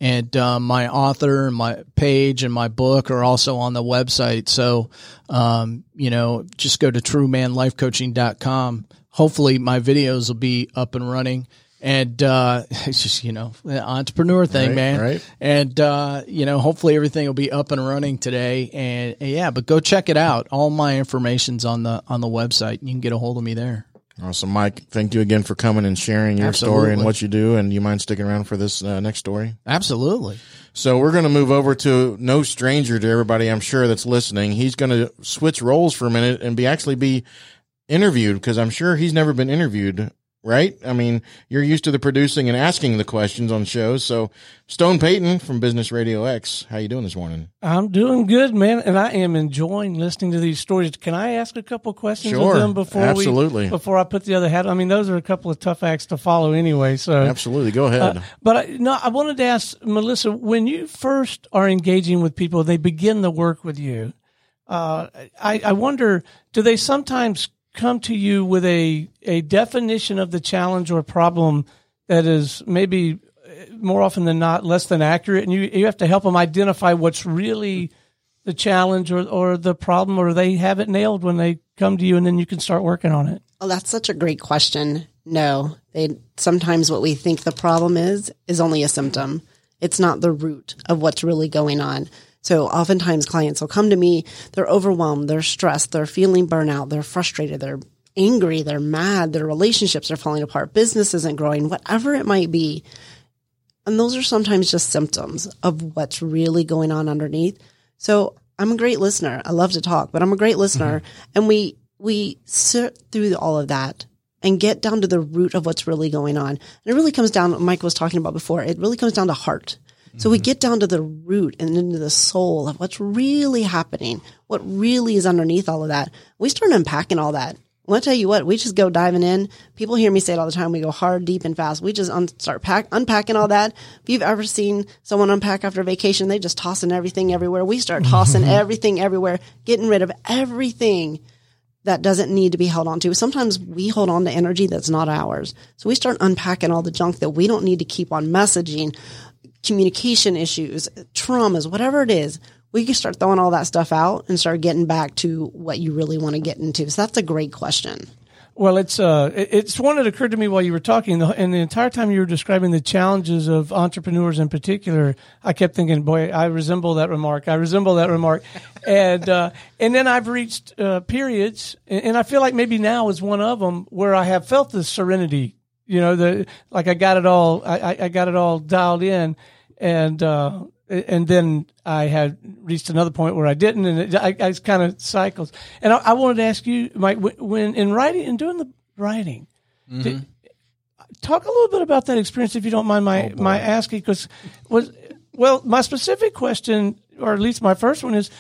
Speaker 4: And, um, my author and my page and my book are also on the website. So, um, you know, just go to truemanlifecoaching.com. Hopefully my videos will be up and running. And, uh, it's just, you know, the entrepreneur thing,
Speaker 2: Right,
Speaker 4: man.
Speaker 2: right.
Speaker 4: And, uh, you know, hopefully everything will be up and running today. And, and yeah, but go check it out. All my information's on the, on the website. You can get a hold of me there.
Speaker 2: Awesome, Mike. Thank you again for coming and sharing your story and what you do. And you mind sticking around for this uh, next story?
Speaker 4: Absolutely.
Speaker 2: So we're going to move over to no stranger to everybody. I'm sure that's listening. He's going to switch roles for a minute and be actually be interviewed because I'm sure he's never been interviewed. Right? I mean, you're used to the producing and asking the questions on shows. So Stone Payton from Business Radio X, how you doing this morning?
Speaker 5: I'm doing good, man, and I am enjoying listening to these stories. Can I ask a couple questions
Speaker 2: Sure.
Speaker 5: of them before
Speaker 2: Absolutely.
Speaker 5: we before I put the other hat? I mean, those are a couple of tough acts to follow anyway. So,
Speaker 2: Absolutely. Go ahead.
Speaker 5: but I, no, I wanted to ask Melissa when you first are engaging with people, they begin the work with you. Uh, I, I wonder, do they sometimes come to you with a a definition of the challenge or problem that is maybe uh, more often than not less than accurate, and you you have to help them identify what's really the challenge or or the problem, or they have it nailed when they come to you, and then you can start working on it.
Speaker 3: Oh, that's such a great question. No, they sometimes what we think the problem is is only a symptom. It's not the root of what's really going on. So oftentimes clients will come to me, they're overwhelmed, they're stressed, they're feeling burnout, they're frustrated, they're angry, they're mad, their relationships are falling apart, business isn't growing, whatever it might be. And those are sometimes just symptoms of what's really going on underneath. So I'm a great listener. I love to talk, but I'm a great listener. Mm-hmm. And we, we sit through all of that and get down to the root of what's really going on. And it really comes down, what Mike was talking about before, it really comes down to heart. So we mm-hmm. get down to the root and into the soul of what's really happening, what really is underneath all of that. We start unpacking all that. I'm gonna tell you what, we just go diving in. People hear me say it all the time. We go hard, deep, and fast. We just un- start pack- unpacking all that. If you've ever seen someone unpack after vacation, they just tossing everything everywhere. We start tossing everything everywhere, getting rid of everything that doesn't need to be held on to. Sometimes we hold on to energy that's not ours. So we start unpacking all the junk that we don't need to keep on messaging, communication issues, traumas, whatever it is. We can start throwing all that stuff out and start getting back to what you really want to get into. So that's a great question.
Speaker 5: Well, it's uh, it's one that occurred to me while you were talking, and the entire time you were describing the challenges of entrepreneurs in particular, I kept thinking, "Boy, I resemble that remark. I resemble that remark," and uh, and then I've reached uh, periods, and, and I feel like maybe now is one of them where I have felt the serenity. You know, the like I got it all, I, I- got it all dialed in, and uh, and then I had reached another point where I didn't, and it, I, I kind of cycles. And I, I wanted to ask you, Mike, when, in writing and doing the writing, did- talk a little bit about that experience, if you don't mind my my asking, because was well, my specific question, or at least my first one is.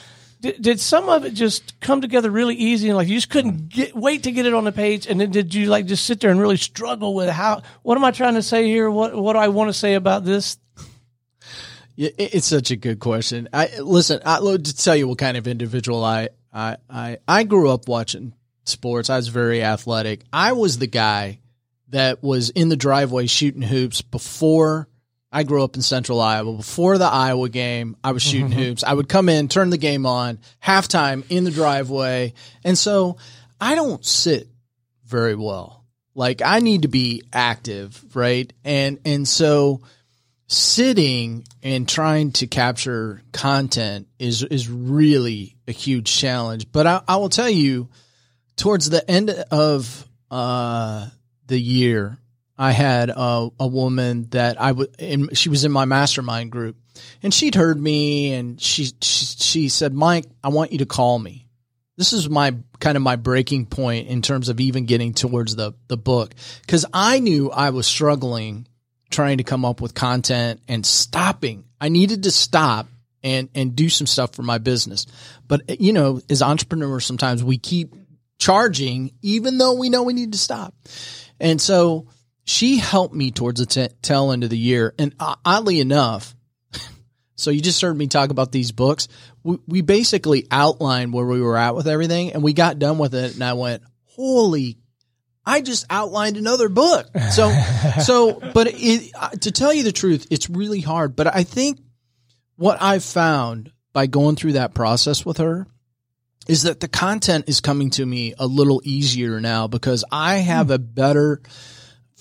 Speaker 5: Did, did some of it just come together really easy and like you just couldn't mm-hmm. get, wait to get it on the page and then did you like just sit there and really struggle with how what am I trying to say here what what do I want to say about this
Speaker 4: Yeah, it's such a good question. I listen. I look to tell you what kind of individual I I I I grew up watching sports. I was very athletic. I was the guy that was in the driveway shooting hoops before I grew up in central Iowa. Before the Iowa game, I was shooting hoops. I would come in, turn the game on, halftime in the driveway. And so I don't sit very well. Like I need to be active, right? And and so sitting and trying to capture content is is really a huge challenge. But I, I will tell you, towards the end of uh, the year, I had a, a woman that I would, she was in my mastermind group, and she'd heard me, and she, she she said, "Mike, I want you to call me." This is my kind of my breaking point in terms of even getting towards the the book because I knew I was struggling trying to come up with content and stopping. I needed to stop and and do some stuff for my business. But eh, you know, as entrepreneurs, sometimes we keep charging even though we know we need to stop. And so she helped me towards the t- tail end of the year. And uh, oddly enough, so you just heard me talk about these books. We, we basically outlined where we were at with everything, and we got done with it. And I went, "Holy I just outlined another book. So, so, but it, uh, to tell you the truth, it's really hard. But I think what I've found by going through that process with her is that the content is coming to me a little easier now because I have a better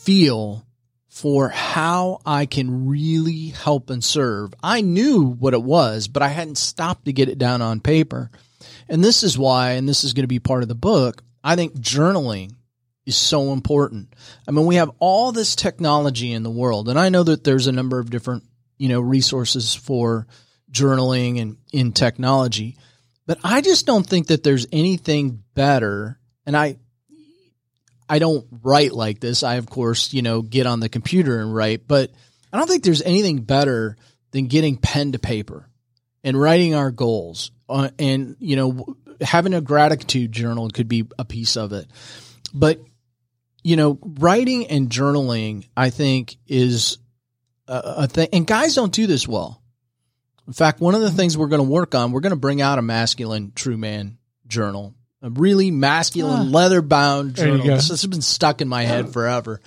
Speaker 4: feel for how I can really help and serve. I knew what it was, but I hadn't stopped to get it down on paper. And this is why, and this is going to be part of the book, I think journaling is so important. I mean, we have all this technology in the world, and I know that there's a number of different, you know, resources for journaling and in technology, but I just don't think that there's anything better. And I, I don't write like this. I, of course, you know, get on the computer and write, but I don't think there's anything better than getting pen to paper and writing our goals. Uh, and, you know, having a gratitude journal could be a piece of it. But you know, writing and journaling, I think, is a, a thing. And guys don't do this well. In fact, one of the things we're going to work on, we're going to bring out a masculine true man journal, a really masculine
Speaker 5: Ah.
Speaker 4: leather bound journal. This has been stuck in my head forever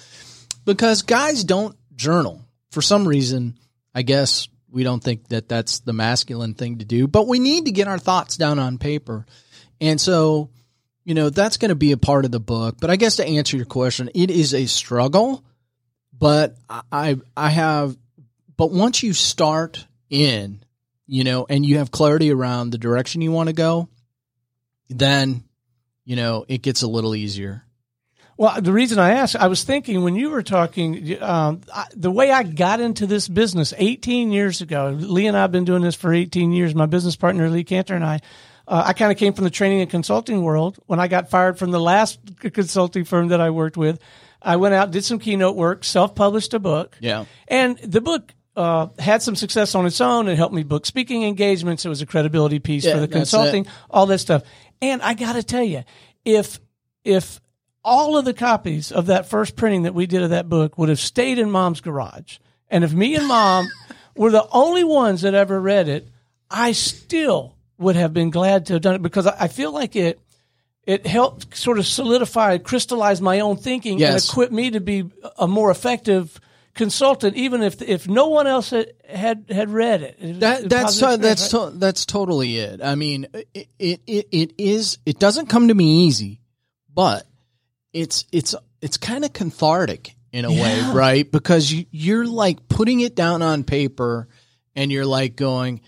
Speaker 4: because guys don't journal for some reason. I guess we don't think that that's the masculine thing to do, but we need to get our thoughts down on paper. And so, you know, that's going to be a part of the book. But I guess to answer your question, it is a struggle, but I, I have, but once you start in, you know, and you have clarity around the direction you want to go, then, you know, it gets a little easier.
Speaker 5: Well, the reason I asked, I was thinking when you were talking, um, I, the way I got into this business 18 years ago, Lee and I have been doing this for 18 years. My business partner, Lee Kantor, and I, uh, I kind of came from the training and consulting world. When I got fired from the last consulting firm that I worked with, I went out, did some keynote work, self published a book.
Speaker 4: Yeah.
Speaker 5: And the book uh, had some success on its own. It helped me book speaking engagements. It was a credibility piece
Speaker 4: Yeah,
Speaker 5: for the consulting, all that stuff. And I got to tell you, if if all of the copies of that first printing that we did of that book would have stayed in mom's garage, and if me and mom were the only ones that ever read it, I still would have been glad to have done it because I feel like it it helped sort of solidify, crystallize my own thinking,
Speaker 4: Yes.
Speaker 5: and equip me to be a more effective consultant, even if if no one else had had, had read it. It
Speaker 4: That that's
Speaker 5: uh,
Speaker 4: to, that's
Speaker 5: experience,
Speaker 4: to, that's totally it. I mean, it, it it it is. It doesn't come to me easy, but it's it's it's kind of cathartic in a way, right? Because you you're like putting it down on paper, and you're like going,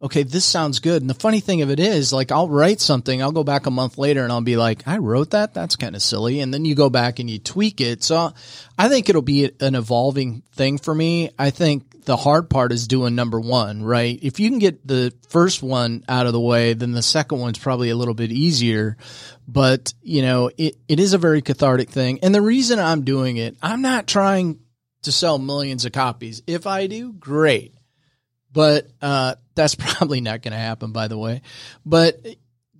Speaker 4: okay, this sounds good. And the funny thing of it is, like, I'll write something, I'll go back a month later, and I'll be like, I wrote that. That's kind of silly. And then you go back and you tweak it. So I think it'll be an evolving thing for me. I think the hard part is doing number one, right? If you can get the first one out of the way, then the second one's probably a little bit easier. But, you know, it, it is a very cathartic thing. And the reason I'm doing it, I'm not trying to sell millions of copies. If I do, great. But uh, that's probably not going to happen, by the way. But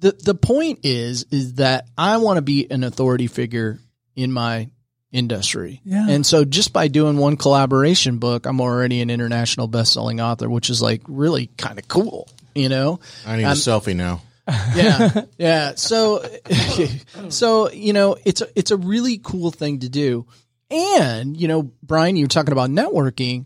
Speaker 4: the the point is, is that I want to be an authority figure in my industry.
Speaker 5: Yeah.
Speaker 4: And so just by doing one collaboration book, I'm already an international best-selling author, which is like really kind of cool, you know?
Speaker 2: I need a selfie now.
Speaker 4: yeah yeah so so you know it's a it's a really cool thing to do and you know brian you're talking about networking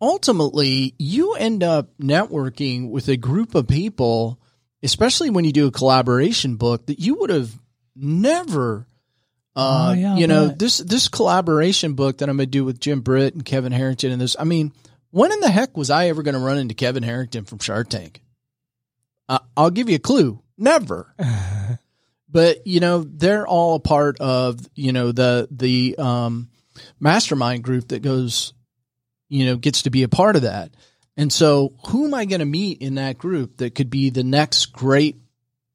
Speaker 4: ultimately you end up networking with a group of people, especially when you do a collaboration book that you would have never. Uh,
Speaker 5: Oh, yeah,
Speaker 4: you know this this collaboration book that I'm gonna do with Jim Britt and Kevin Harrington and this. I mean, when in the heck was I ever gonna run into Kevin Harrington from Shark Tank? Uh, I'll give you a clue. Never. but you know they're all a part of you know the the um, mastermind group that goes you know gets to be a part of that. And so who am i going to meet in that group that could be the next great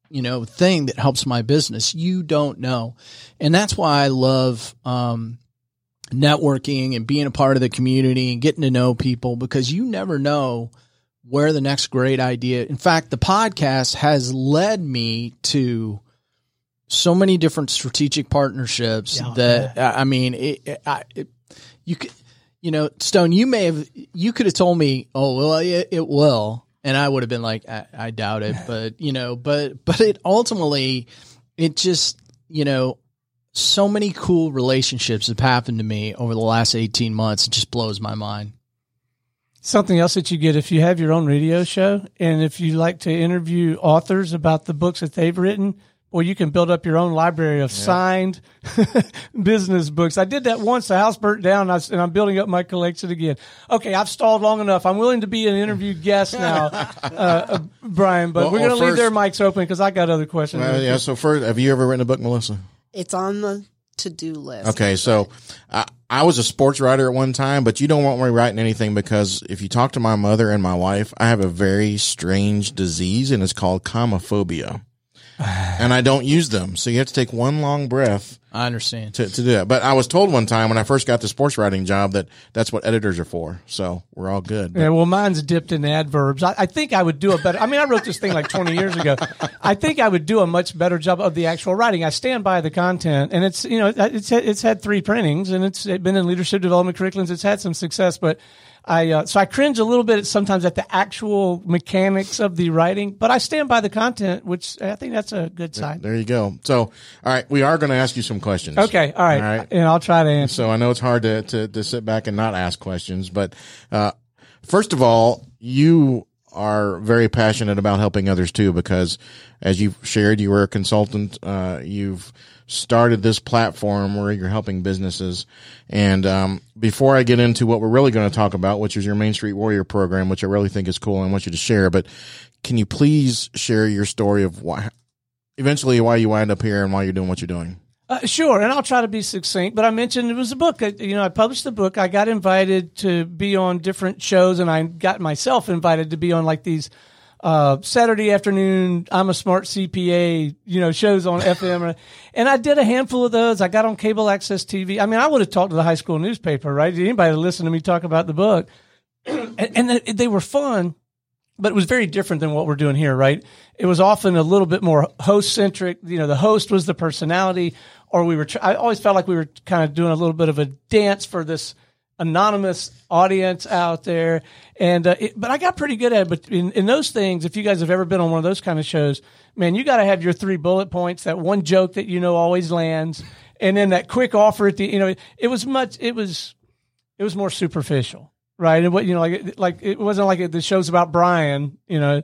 Speaker 4: you know thing that helps my business? You don't know. And that's why i love um, networking and being a part of the community and getting to know people because you never know where the next great idea in fact the podcast has led me to so many different strategic partnerships
Speaker 5: Yeah,
Speaker 4: that I I mean, it, it, I, it, you could, you know, Stone, you may have, you could have told me, oh well, it, it will, and I would have been like, I, I doubt it, but you know, but but it ultimately, it just, you know, so many cool relationships have happened to me over the last eighteen months. It just blows my mind.
Speaker 5: Something else that you get if you have your own radio show and if you like to interview authors about the books that they've written, or you can build up your own library of signed business books. I did that once. The house burnt down, and, I, and I'm building up my collection again. Okay, I've stalled long enough. I'm willing to be an interviewed guest now, uh, uh, Brian. But
Speaker 2: Well,
Speaker 5: we're going to
Speaker 2: well,
Speaker 5: leave their mics open because I got other questions.
Speaker 2: Well, yeah. So first, have you ever written a book, Melissa?
Speaker 3: It's on the to do list.
Speaker 2: Okay, so I, I was a sports writer at one time, but you don't want me writing anything because if you talk to my mother and my wife, I have a very strange disease and it's called comophobia. And I don't use them. So you have to take one long breath
Speaker 4: I understand.
Speaker 2: to, to do that. But I was told one time when I first got the sports writing job that that's what editors are for. So we're all good.
Speaker 5: Yeah, well, mine's dipped in adverbs. I, I think I would do a better. I mean, I wrote this thing like 20 years ago. I think I would do a much better job of the actual writing. I stand by the content, and it's you know it's it's had three printings, and it's been in leadership development curriculums. It's had some success, but I uh, so I cringe a little bit sometimes at the actual mechanics of the writing, but I stand by the content, which I think that's a good sign.
Speaker 2: There you go. So, all right, we are going to ask you some questions.
Speaker 5: Okay, all right,
Speaker 2: All right.
Speaker 5: and I'll try to answer.
Speaker 2: So I know it's hard to, to, to sit back and not ask questions, but, uh, first of all, you are very passionate about helping others too, because as you've shared, you were a consultant. Uh, you've started this platform where you're helping businesses. And, um, before I get into what we're really going to talk about, which is your Main Street Warrior program, which I really think is cool and I want you to share, but can you please share your story of why, eventually why you wind up here and why you're doing what you're doing?
Speaker 5: Uh, sure, and I'll try to be succinct. But I mentioned it was a book. I, you know, I published the book. I got invited to be on different shows, and I got myself invited to be on like these uh, Saturday afternoon. I'm a smart CPA. You know, shows on FM, and I did a handful of those. I got on cable access TV. I mean, I would have talked to the high school newspaper, right? Did Anybody listen to me talk about the book, and, and they- they were fun but it was very different than what we're doing here, right? It was often a little bit more host centric. You know, the host was the personality, or we were. Tr- I always felt like we were kind of doing a little bit of a dance for this anonymous audience out there. And uh, it, but I got pretty good at it. But in, in those things, if you guys have ever been on one of those kind of shows, man, you got to have your three bullet points. That one joke that you know always lands, and then that quick offer at the. You know, it was much. It was it was more superficial, right? And what you know, like like it wasn't like the show's about Brian, you know,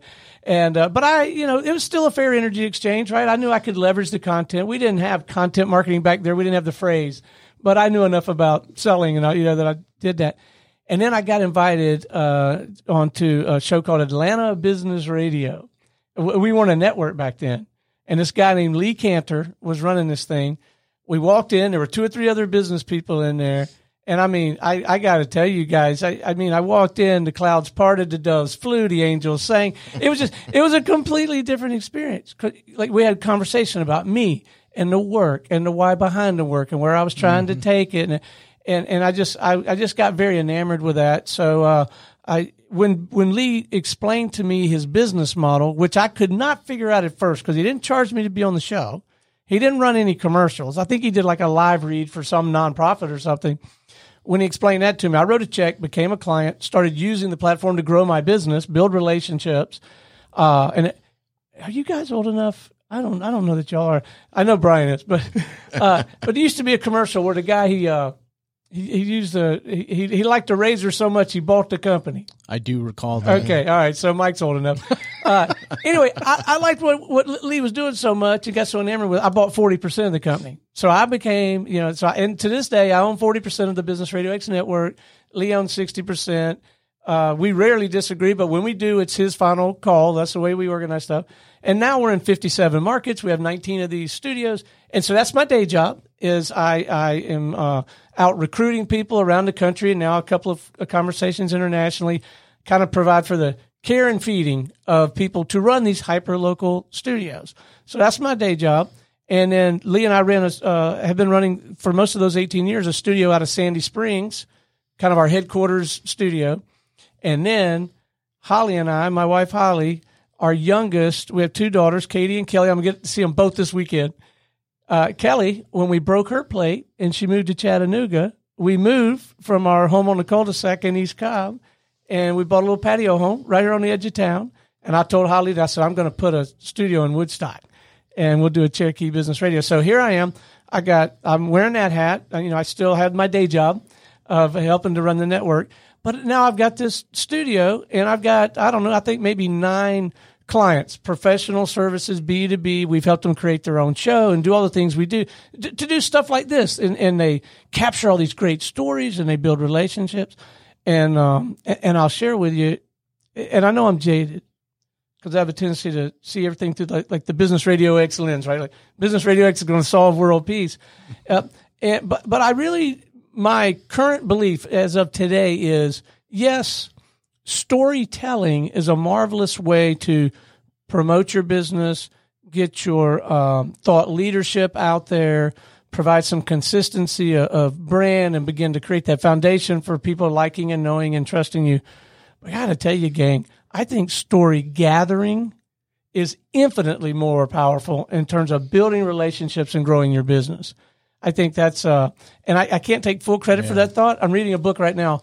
Speaker 5: and uh, but I, you know, it was still a fair energy exchange, right? I knew I could leverage the content. We didn't have content marketing back there. We didn't have the phrase, but I knew enough about selling, and you know that I did that. And then I got invited uh, onto a show called Atlanta Business Radio. We weren't a network back then, and this guy named Lee Kantor was running this thing. We walked in. There were two or three other business people in there. And I mean, I, I got to tell you guys, I, I mean, I walked in, the clouds parted, the doves flew, the angels sang. It was just, it was a completely different experience. Like we had a conversation about me and the work and the why behind the work and where I was trying to take it. And, and, and I just, I, I just got very enamored with that. So, uh, I, when, when Lee explained to me his business model, which I could not figure out at first because he didn't charge me to be on the show. He didn't run any commercials. I think he did like a live read for some nonprofit or something when he explained that to me, I wrote a check, became a client, started using the platform to grow my business, build relationships. Uh, and it, are you guys old enough? I don't, I don't know that y'all are. I know Brian is, but, uh, but it used to be a commercial where the guy, he, uh, he, he used a he, he liked the razor so much he bought the company.
Speaker 4: I do recall that.
Speaker 5: Okay, all right. So Mike's old enough. Uh, anyway, I, I liked what what Lee was doing so much and got so enamored with. I bought forty percent of the company, so I became you know. So I, and to this day, I own forty percent of the Business Radio X network. Lee owns sixty percent. Uh, we rarely disagree, but when we do, it's his final call. That's the way we organize stuff. And now we're in 57 markets. We have 19 of these studios. And so that's my day job is I, I am uh, out recruiting people around the country and now a couple of uh, conversations internationally, kind of provide for the care and feeding of people to run these hyper local studios. So that's my day job. And then Lee and I ran a, uh, have been running for most of those 18 years a studio out of Sandy Springs, kind of our headquarters studio. And then Holly and I, my wife Holly, our youngest, we have two daughters, Katie and Kelly. I'm going to get to see them both this weekend. Uh, Kelly, when we broke her plate and she moved to Chattanooga, we moved from our home on the cul-de-sac in East Cobb and we bought a little patio home right here on the edge of town. And I told Holly that I said, I'm going to put a studio in Woodstock and we'll do a Cherokee Business Radio. So here I am. I got, I'm wearing that hat. You know, I still had my day job of helping to run the network. But now I've got this studio and I've got, I don't know, I think maybe nine clients, professional services, B2B. We've helped them create their own show and do all the things we do to, to do stuff like this. And, and they capture all these great stories and they build relationships. And, um, and I'll share with you, and I know I'm jaded because I have a tendency to see everything through like, like the business radio X lens, right? Like business radio X is going to solve world peace. Uh, and, but, but I really, my current belief as of today is yes, storytelling is a marvelous way to promote your business, get your um, thought leadership out there, provide some consistency of, of, brand, and begin to create that foundation for people liking and knowing and trusting you. But I got to tell you, gang, I think story gathering is infinitely more powerful in terms of building relationships and growing your business. I think that's, uh, and I, I can't take full credit yeah. for that thought. I'm reading a book right now.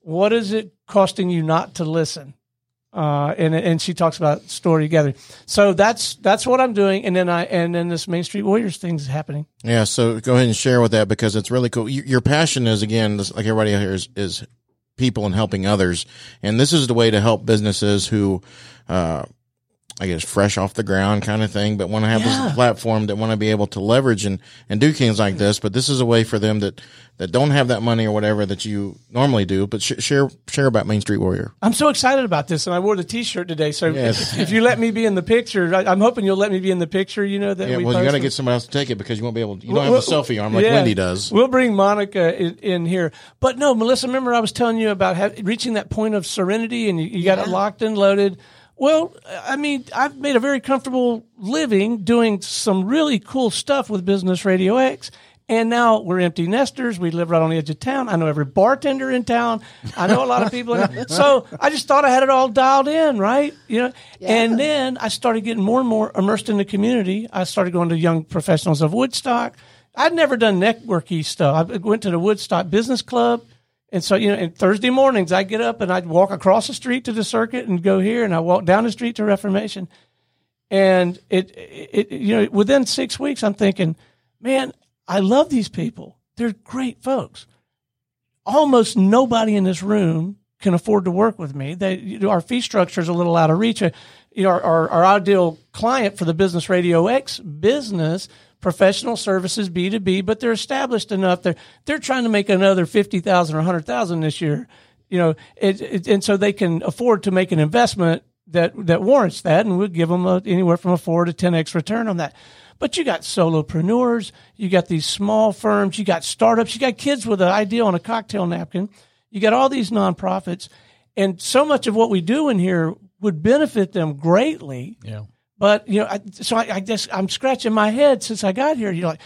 Speaker 5: What is it costing you not to listen? Uh, and and she talks about story gathering. So that's that's what I'm doing. And then I and then this Main Street Warriors thing is happening.
Speaker 2: Yeah. So go ahead and share with that because it's really cool. Your passion is again, like everybody here is, is people and helping others, and this is the way to help businesses who. Uh, I guess fresh off the ground kind of thing, but want to have yeah. this platform that want to be able to leverage and, and do things like this. But this is a way for them that, that don't have that money or whatever that you normally do. But sh- share share about Main Street Warrior.
Speaker 5: I'm so excited about this, and I wore the T-shirt today. So yes. if, if, you let me be in the picture, I, am hoping you'll let me be in the picture. You know that.
Speaker 2: Yeah, we well, you got to get somebody else to take it because you won't be able. to You don't have a selfie arm like yeah, Wendy does.
Speaker 5: We'll bring Monica in, in, here, but no, Melissa. Remember, I was telling you about have, reaching that point of serenity, and you, you got yeah. it locked and loaded. Well, I mean, I've made a very comfortable living doing some really cool stuff with Business Radio X. And now we're empty nesters. We live right on the edge of town. I know every bartender in town. I know a lot of people. so I just thought I had it all dialed in, right? You know. Yeah. And then I started getting more and more immersed in the community. I started going to young professionals of Woodstock. I'd never done networky stuff. I went to the Woodstock Business Club. And so, you know, and Thursday mornings I'd get up and I'd walk across the street to the circuit and go here and I walk down the street to Reformation. And it, it, you know, within six weeks, I'm thinking, man, I love these people. They're great folks. Almost nobody in this room can afford to work with me. They, you know, our fee structure is a little out of reach. Uh, you know, our, our, our ideal client for the Business Radio X business professional services B2B, but they're established enough. They're, they're trying to make another 50,000 or 100,000 this year, you know, it, it, and so they can afford to make an investment that, that warrants that. And we'll give them a, anywhere from a four to 10x return on that. But you got solopreneurs, you got these small firms, you got startups, you got kids with an idea on a cocktail napkin, you got all these nonprofits. And so much of what we do in here would benefit them greatly.
Speaker 4: Yeah.
Speaker 5: But you know, I, so I, I just I'm scratching my head since I got here. You're like,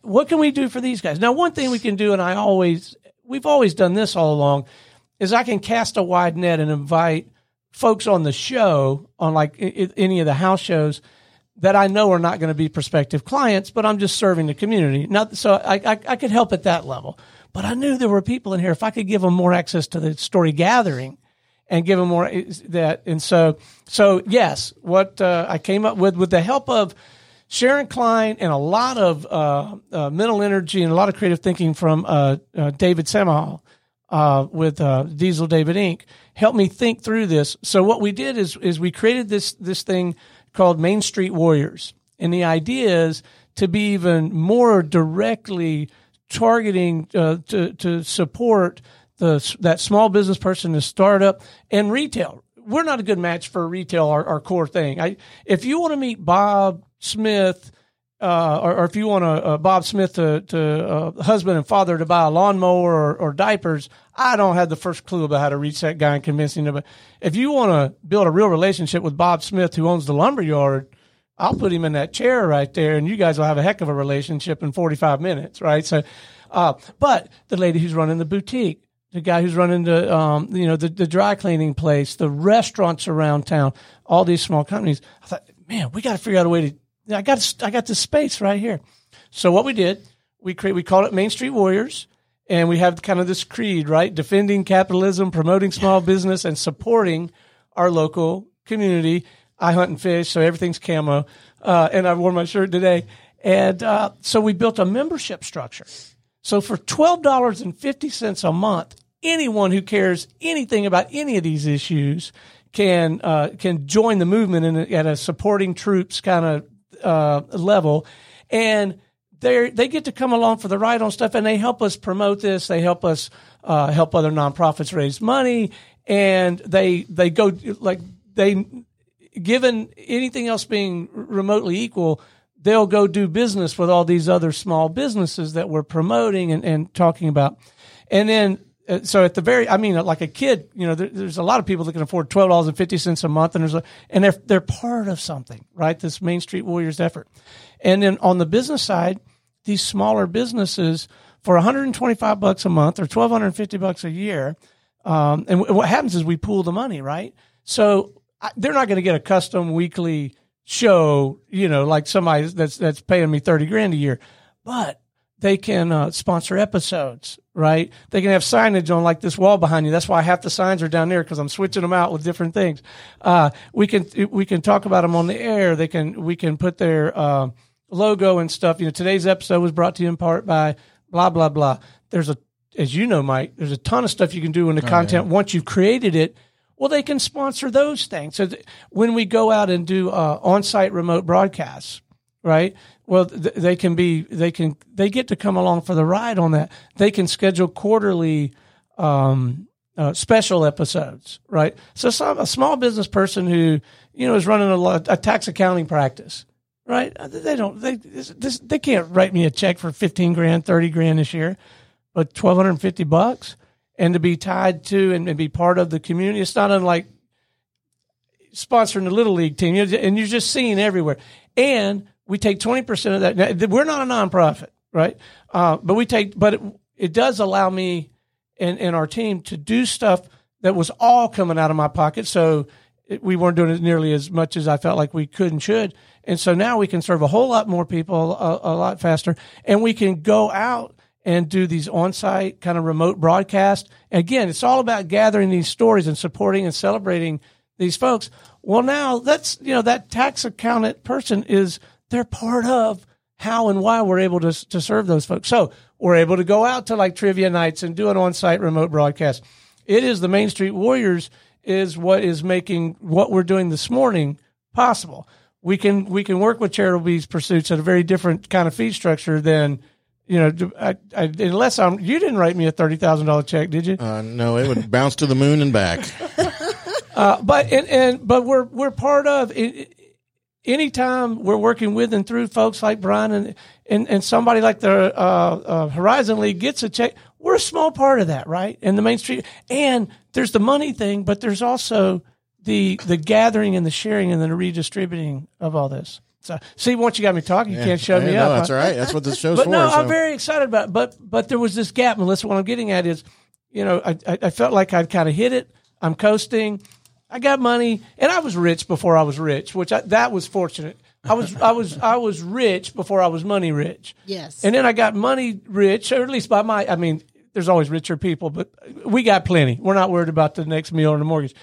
Speaker 5: what can we do for these guys? Now, one thing we can do, and I always we've always done this all along, is I can cast a wide net and invite folks on the show on like any of the house shows that I know are not going to be prospective clients, but I'm just serving the community. Not so I, I, I could help at that level. But I knew there were people in here. If I could give them more access to the story gathering, and give them more that. And so, so yes, what uh, I came up with, with the help of Sharon Klein and a lot of uh, uh, mental energy and a lot of creative thinking from uh, uh, David Samahal uh, with Diesel David Inc. helped me think through this. So what we did is is we created this this thing called Main Street Warriors, and the idea is to be even more directly targeting to to support the that small business person, the startup, and retail. We're not a good match for retail, our, our core thing. I, if you want to meet Bob Smith, uh, or, or, if you want a, uh, Bob Smith to, to uh, husband and father to buy a lawnmower or, or, diapers, I don't have the first clue about how to reach that guy and convince him. But if you want to build a real relationship with Bob Smith, who owns the lumber yard, I'll put him in that chair right there, and you guys will have a heck of a relationship in 45 minutes, right? So, uh, but the lady who's running the boutique, the guy who's running the, um, you know, the, the dry cleaning place, the restaurants around town, all these small companies, I thought, man, we got to figure out a way to I got I got this space right here. So what we did, we create we called it Main Street Warriors, and we have kind of this creed, right? Defending capitalism, promoting small business, and supporting our local community. I hunt and fish, so everything's camo, uh, and I wore my shirt today. And uh, so we built a membership structure. So for twelve dollars and fifty cents a month, anyone who cares anything about any of these issues can uh, can join the movement in at a supporting troops kind of uh, level, and they they get to come along for the ride on stuff, and they help us promote this. They help us uh, help other nonprofits raise money, and they they go like they given anything else being remotely equal they'll go do business with all these other small businesses that we're promoting and, and talking about. And then so at the very, I mean, like a kid, you know, there, there's a lot of people that can afford twelve dollars and fifty cents a month, and there's a, and they're they're part of something, right? This Main Street Warriors effort, and then on the business side, these smaller businesses for 125 bucks a month or 1250 bucks a year, um, and w- what happens is we pool the money, right? So I, they're not going to get a custom weekly show, you know, like somebody that's that's paying me 30 grand a year, but they can uh, sponsor episodes, right? They can have signage on like this wall behind you. That's why half the signs are down there because I'm switching them out with different things. Uh, we can we can talk about them on the air. They can we can put their uh, logo and stuff. You know, today's episode was brought to you in part by blah blah blah. There's a as you know, Mike. There's a ton of stuff you can do in the oh, content yeah. once you've created it. Well, they can sponsor those things. So th- when we go out and do uh, on-site remote broadcasts, right? Well, th- they can be, they can, they get to come along for the ride on that. They can schedule quarterly, um, uh, special episodes, right? So some, a small business person who, you know, is running a, a tax accounting practice, right? Uh, they don't, they, this, they can't write me a check for 15 grand, 30 grand this year, but 1250 bucks and to be tied to and, and be part of the community. It's not unlike sponsoring the little league team and you're just seeing everywhere. And we take 20% of that. Now, we're not a nonprofit, right? Uh, but we take, but it, it does allow me and, and our team to do stuff that was all coming out of my pocket. So it, we weren't doing it nearly as much as I felt like we could and should. And so now we can serve a whole lot more people a, a lot faster and we can go out and do these on-site kind of remote broadcasts. Again, it's all about gathering these stories and supporting and celebrating these folks. Well, now that's, you know, that tax accountant person is – they're part of how and why we're able to, to serve those folks. So we're able to go out to like trivia nights and do an on-site remote broadcast. It is the Main Street Warriors is what is making what we're doing this morning possible. We can we can work with charitable pursuits at a very different kind of fee structure than you know. I, I, unless I'm you didn't write me a thirty thousand dollar check, did you?
Speaker 2: Uh, no, it would bounce to the moon and back.
Speaker 5: uh, but and, and but we're we're part of it, anytime we're working with and through folks like Brian and and, and somebody like the uh, uh, Horizon League gets a check, we're a small part of that, right? And the Main Street, and there's the money thing, but there's also the the gathering and the sharing and the redistributing of all this. So, see, once you got me talking, you yeah, can't shut me
Speaker 2: no,
Speaker 5: up.
Speaker 2: That's all right. That's what this show's
Speaker 5: but
Speaker 2: for.
Speaker 5: no,
Speaker 2: so.
Speaker 5: I'm very excited about. It. But but there was this gap, Melissa. What I'm getting at is, you know, I, I felt like I'd kind of hit it. I'm coasting. I got money, and I was rich before I was rich, which I, that was fortunate. I was I was I was rich before I was money rich.
Speaker 3: Yes.
Speaker 5: And then I got money rich, or at least by my I mean, there's always richer people, but we got plenty. We're not worried about the next meal or the mortgage.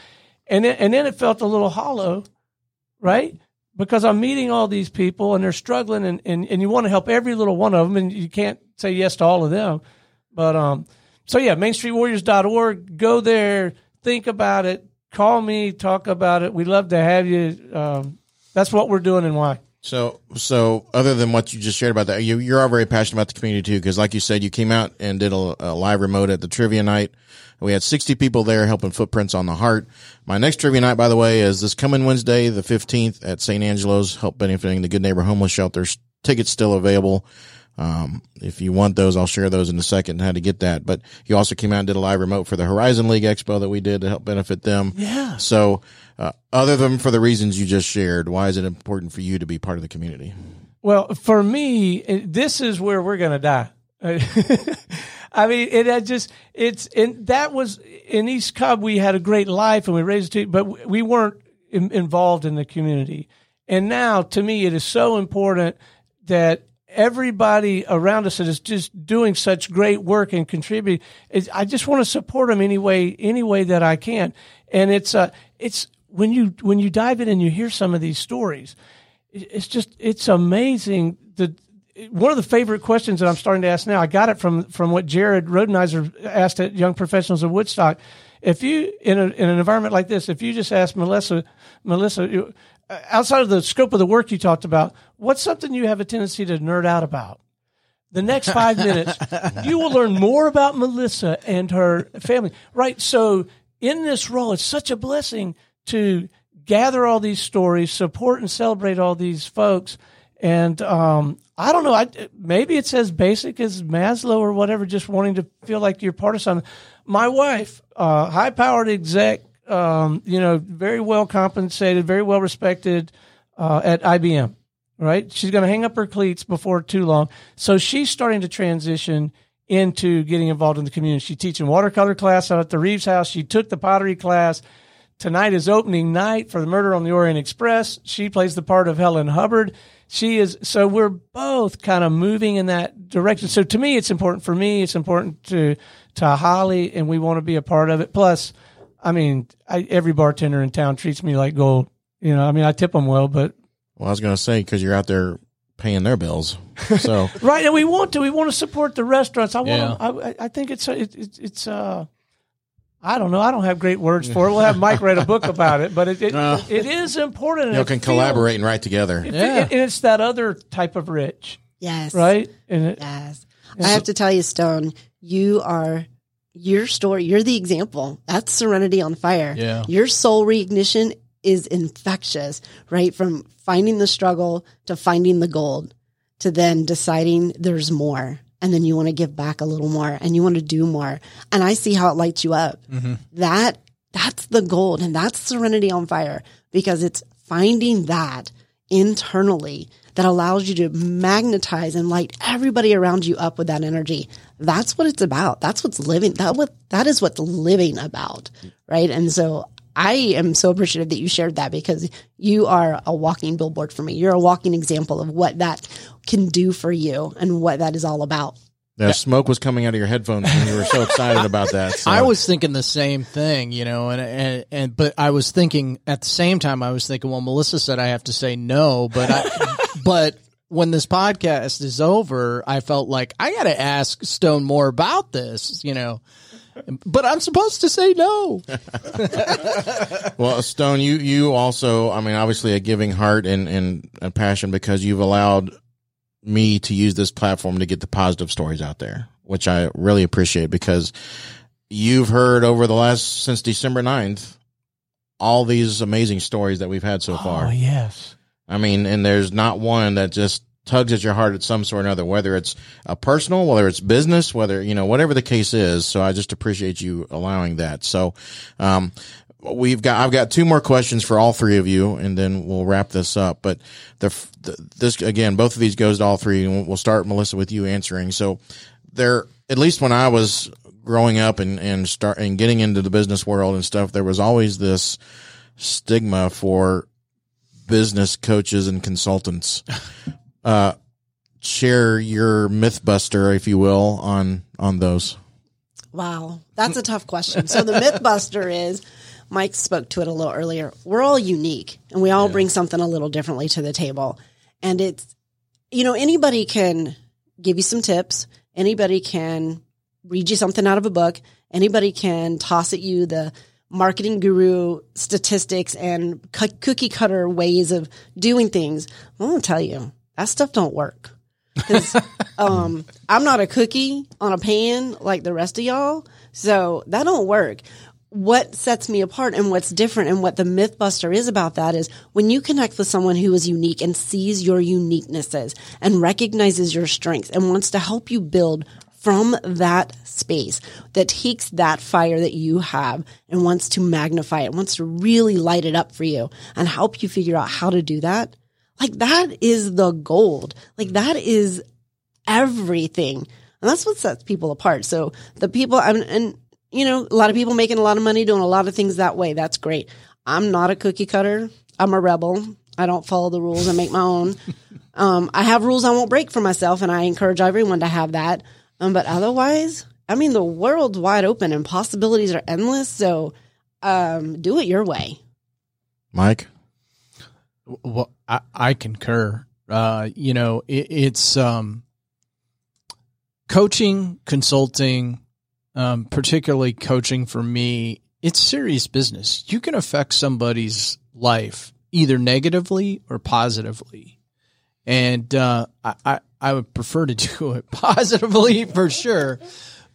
Speaker 5: And then and then it felt a little hollow, right? because I'm meeting all these people and they're struggling and, and, and you want to help every little one of them and you can't say yes to all of them. But, um, so yeah, mainstreetwarriors.org, go there, think about it, call me, talk about it. We'd love to have you. Um, that's what we're doing and why.
Speaker 2: So, so other than what you just shared about that, you, you're all very passionate about the community too, because like you said, you came out and did a, a, live remote at the trivia night. We had 60 people there helping footprints on the heart. My next trivia night, by the way, is this coming Wednesday, the 15th at St. Angelo's, help benefiting the Good Neighbor Homeless Shelters. Tickets still available. Um, if you want those, I'll share those in a second how to get that. But you also came out and did a live remote for the Horizon League Expo that we did to help benefit them.
Speaker 5: Yeah.
Speaker 2: So, uh, other than for the reasons you just shared, why is it important for you to be part of the community?
Speaker 5: Well, for me, this is where we're going to die. I mean, it had just it's and that was in East Cobb. We had a great life and we raised it, but we weren't in, involved in the community. And now, to me, it is so important that everybody around us that is just doing such great work and contributing. I just want to support them any way, any way that I can. And it's uh, it's when you when you dive in and you hear some of these stories, it's just it's amazing. The one of the favorite questions that I'm starting to ask now, I got it from from what Jared Rodenizer asked at Young Professionals of Woodstock. If you in a, in an environment like this, if you just ask Melissa, Melissa, outside of the scope of the work you talked about, what's something you have a tendency to nerd out about? The next five minutes, you will learn more about Melissa and her family. Right. So in this role, it's such a blessing to gather all these stories, support and celebrate all these folks. And um, I don't know, I, maybe it's as basic as Maslow or whatever, just wanting to feel like you're part of something. My wife, uh, high powered exec, um, you know, very well compensated, very well respected uh, at IBM. Right, she's going to hang up her cleats before too long. So she's starting to transition into getting involved in the community. She's teaching watercolor class out at the Reeves house. She took the pottery class. Tonight is opening night for the Murder on the Orient Express. She plays the part of Helen Hubbard. She is so we're both kind of moving in that direction. So to me, it's important for me. It's important to to Holly, and we want to be a part of it. Plus, I mean, I, every bartender in town treats me like gold. You know, I mean, I tip them well, but.
Speaker 2: Well, I was going to say, because you're out there paying their bills. So.
Speaker 5: right. And we want to, we want to support the restaurants. I want yeah. I, I think it's, it, it, it's, uh, I don't know. I don't have great words for it. We'll have Mike write a book about it, but it it, uh, it is important.
Speaker 2: You can feels, collaborate and write together.
Speaker 5: It, yeah, and it's that other type of rich.
Speaker 3: Yes,
Speaker 5: right.
Speaker 3: And it, yes, I have to tell you, Stone, you are your story, you're the example. That's Serenity on Fire.
Speaker 4: Yeah.
Speaker 3: Your soul reignition is infectious, right? From finding the struggle to finding the gold to then deciding there's more. And then you want to give back a little more and you want to do more. And I see how it lights you up. Mm-hmm. That, that's the gold and that's Serenity on Fire because it's finding that internally that allows you to magnetize and light everybody around you up with that energy. That's what it's about. That's what's living. That what that is what's living about, right? And so I am so appreciative that you shared that because you are a walking billboard for me. You're a walking example of what that can do for you and what that is all about.
Speaker 2: The smoke was coming out of your headphones when you were so excited about that. So.
Speaker 4: I was thinking the same thing, you know, and, and and but I was thinking at the same time I was thinking, well, Melissa said I have to say no, but I, but when this podcast is over, I felt like I got to ask Stone more about this, you know. But I'm supposed to say no.
Speaker 2: well, Stone, you you also, I mean, obviously a giving heart and and a passion because you've allowed me to use this platform to get the positive stories out there, which I really appreciate because you've heard over the last since December 9th all these amazing stories that we've had so far.
Speaker 5: Oh, yes.
Speaker 2: I mean, and there's not one that just tugs at your heart at some sort or another, whether it's a personal, whether it's business, whether, you know, whatever the case is. So I just appreciate you allowing that. So, um, we've got I've got two more questions for all three of you, and then we'll wrap this up. But the, the this again, both of these goes to all three, and we'll start Melissa with you answering. So there, at least when I was growing up and and start and getting into the business world and stuff, there was always this stigma for business coaches and consultants. Uh, share your myth buster, if you will, on on those.
Speaker 3: Wow, that's a tough question. So the myth buster is Mike spoke to it a little earlier. We're all unique and we all bring something a little differently to the table. And it's, you know, anybody can give you some tips. Anybody can read you something out of a book. Anybody can toss at you the marketing guru statistics and cookie cutter ways of doing things. I'm to tell you that stuff don't work. 'Cause, um, I'm not a cookie on a pan like the rest of y'all. So that don't work. What sets me apart and what's different and what the Mythbuster is about that is when you connect with someone who is unique and sees your uniquenesses and recognizes your strengths and wants to help you build from that space that takes that fire that you have and wants to magnify it, wants to really light it up for you and help you figure out how to do that. Like that is the gold. Like that is everything. And that's what sets people apart. So the people, and, and you know, a lot of people making a lot of money doing a lot of things that way. That's great. I'm not a cookie cutter. I'm a rebel. I don't follow the rules. I make my own. Um, I have rules I won't break for myself, and I encourage everyone to have that. Um, but otherwise, I mean, the world's wide open and possibilities are endless. So, um, do it your way.
Speaker 2: Mike,
Speaker 4: Well, I, I concur. Uh, you know, it, it's um, coaching, consulting, um, particularly coaching for me. It's serious business. You can affect somebody's life either negatively or positively, and uh, I, I would prefer to do it positively for sure.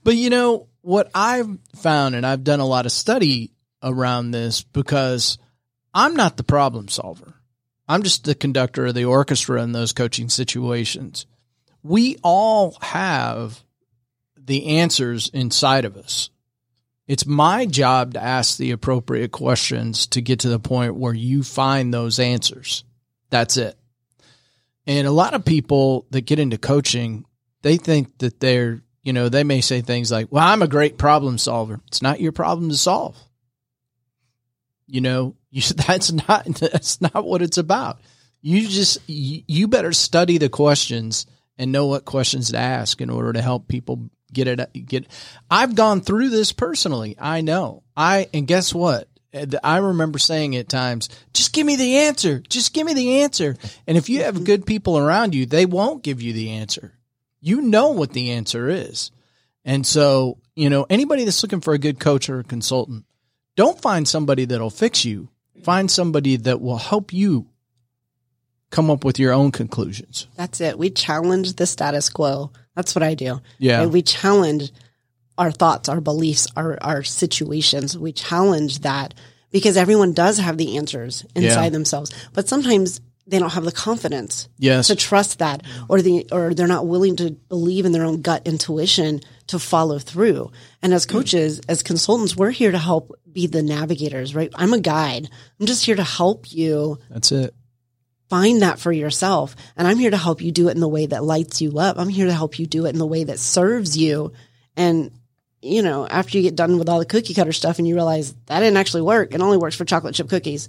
Speaker 4: But you know what I've found, and I've done a lot of study around this because I'm not the problem solver. I'm just the conductor of the orchestra in those coaching situations. We all have the answers inside of us. It's my job to ask the appropriate questions to get to the point where you find those answers. That's it. And a lot of people that get into coaching, they think that they're, you know, they may say things like, well, I'm a great problem solver. It's not your problem to solve. You know, you, that's not, that's not what it's about. You just, you, you better study the questions and know what questions to ask in order to help people get it, get, I've gone through this personally. I know. I, and guess what? I remember saying at times, just give me the answer. Just give me the answer. And if you have good people around you, they won't give you the answer. You know what the answer is. And so, you know, anybody that's looking for a good coach or a consultant, don't find somebody that'll fix you. Find somebody that will help you come up with your own conclusions.
Speaker 3: That's it. We challenge the status quo. That's what I do.
Speaker 4: Yeah.
Speaker 3: And we challenge our thoughts, our beliefs, our, our situations. We challenge that because everyone does have the answers inside
Speaker 4: Yeah.
Speaker 3: themselves, but sometimes they don't have the confidence
Speaker 4: Yes.
Speaker 3: to trust that or the, or they're not willing to believe in their own gut intuition to follow through. And as coaches, as consultants, we're here to help be the navigators, right? I'm a guide. I'm just here to help you
Speaker 4: That's it.
Speaker 3: find that for yourself. And I'm here to help you do it in the way that lights you up. I'm here to help you do it in the way that serves you. And, you know, after you get done with all the cookie cutter stuff and you realize that didn't actually work, it only works for chocolate chip cookies,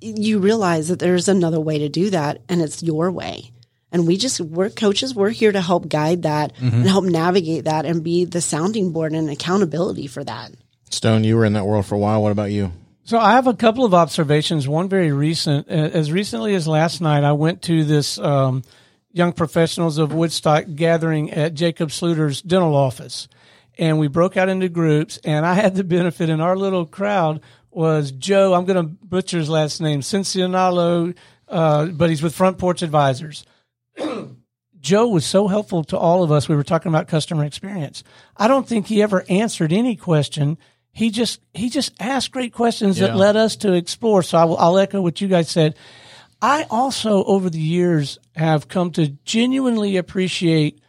Speaker 3: you realize that there's another way to do that and it's your way. And we just, we're coaches, we're here to help guide that and help navigate that and be the sounding board and accountability for that.
Speaker 2: Stone, you were in that world for a while. What about you?
Speaker 5: So I have a couple of observations. One very recent. Uh, As recently as last night, I went to this um, young professionals of Woodstock gathering at Jacob Sluter's dental office, and we broke out into groups. And I had the benefit in our little crowd was Joe. I'm going to butcher his last name, Cincinnati, uh, but he's with Front Porch Advisors. Joe was so helpful to all of us. We were talking about customer experience. I don't think he ever answered any question. He just he just asked great questions
Speaker 4: Yeah.
Speaker 5: that led us to explore. So I will, I'll echo what you guys said. I also over the years have come to genuinely appreciate.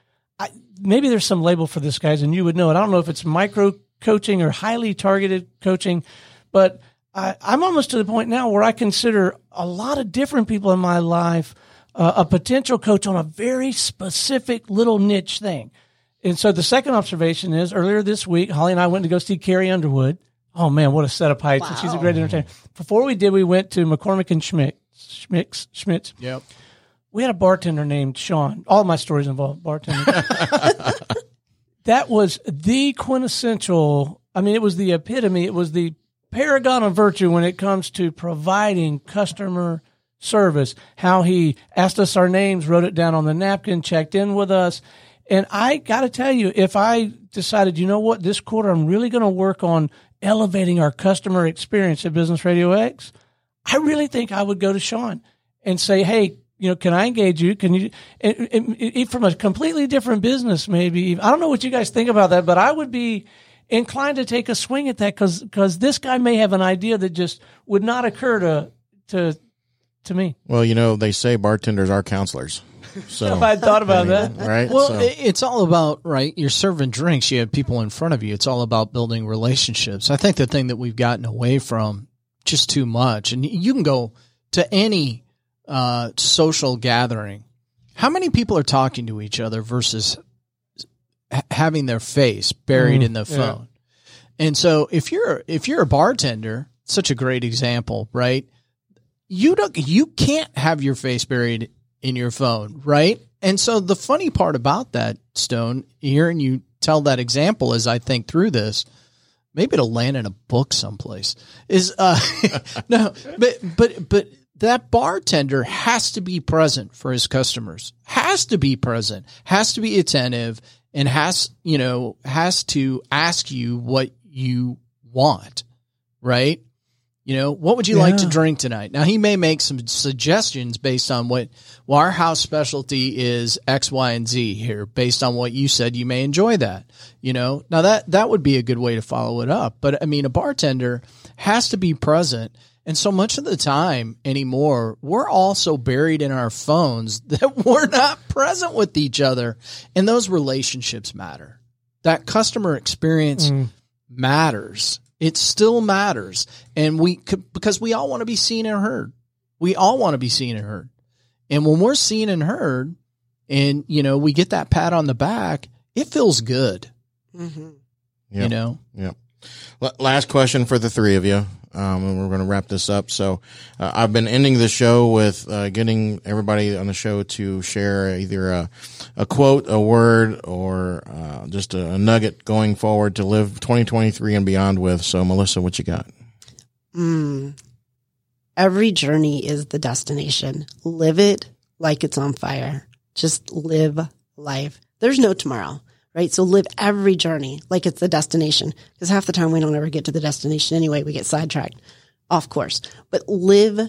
Speaker 5: Maybe there's some label for this, guys, and you would know it. I don't know if it's micro coaching or highly targeted coaching, but I, I'm almost to the point now where I consider a lot of different people in my life uh, a potential coach on a very specific little niche thing. And so the second observation is earlier this week, Holly and I went to go see Carrie Underwood. Oh man, what a set of heights! And she's a great entertainer. Before we did, we went to McCormick and Schmidt, Schmitz, Schmitz.
Speaker 4: Yep.
Speaker 5: We had a bartender named Sean. All my stories involve bartending. that was the quintessential. I mean, it was the epitome. It was the paragon of virtue when it comes to providing customer service. How he asked us our names, wrote it down on the napkin, checked in with us. And I got to tell you, if I decided, you know what, this quarter I'm really going to work on elevating our customer experience at Business Radio X, I really think I would go to Sean and say, hey, you know, can I engage you? Can you, and, and, and from a completely different business, maybe? I don't know what you guys think about that, but I would be inclined to take a swing at that because because this guy may have an idea that just would not occur to to to me.
Speaker 2: Well, you know, they say bartenders are counselors. So
Speaker 5: I thought about that.
Speaker 2: right?
Speaker 4: Well,
Speaker 2: So-
Speaker 4: it's all about right. You're serving drinks. You have people in front of you. It's all about building relationships. I think the thing that we've gotten away from just too much, and you can go to any uh, social gathering. How many people are talking to each other versus ha- having their face buried in the phone? And so, if you're if you're a bartender, such a great example, right? You don't you can't have your face buried in your phone, right? And so the funny part about that, Stone, hearing you tell that example as I think through this, maybe it'll land in a book someplace. Is uh no, but but but that bartender has to be present for his customers. Has to be present. Has to be attentive and has, you know, has to ask you what you want, right? You know, what would you like to drink tonight? Now he may make some suggestions based on what well, our house specialty is X, Y, and Z here. Based on what you said, you may enjoy that. You know, now that that would be a good way to follow it up. But I mean, a bartender has to be present, and so much of the time anymore, we're all so buried in our phones that we're not present with each other, and those relationships matter. That customer experience matters. It still matters, and we could, because we all want to be seen and heard. We all want to be seen and heard. And when we're seen and heard, and you know, we get that pat on the back, it feels good.
Speaker 3: Mm-hmm.
Speaker 2: Yep.
Speaker 4: You know,
Speaker 2: Yep. L- Last question for the three of you, um, and we're going to wrap this up. So, uh, I've been ending the show with uh, getting everybody on the show to share either a, a quote, a word, or uh, just a, a nugget going forward to live 2023 and beyond with. So, Melissa, what you got?
Speaker 3: Mm. Every journey is the destination. Live it like it's on fire. Just live life. There's no tomorrow, right? So live every journey like it's the destination because half the time we don't ever get to the destination anyway. We get sidetracked off course, but live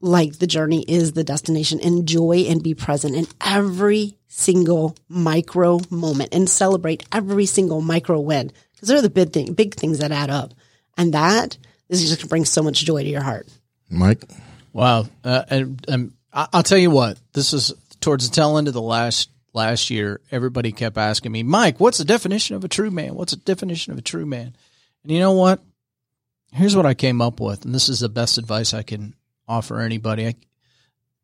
Speaker 3: like the journey is the destination. Enjoy and be present in every single micro moment and celebrate every single micro win because they're the big thing, big things that add up. And that is just going to bring so much joy to your heart.
Speaker 2: Mike?
Speaker 4: Wow. Uh, and, and I- I'll tell you what, this is towards the tail end of the last last year. Everybody kept asking me, Mike, what's the definition of a true man? What's the definition of a true man? And you know what? Here's what I came up with, and this is the best advice I can offer anybody. I,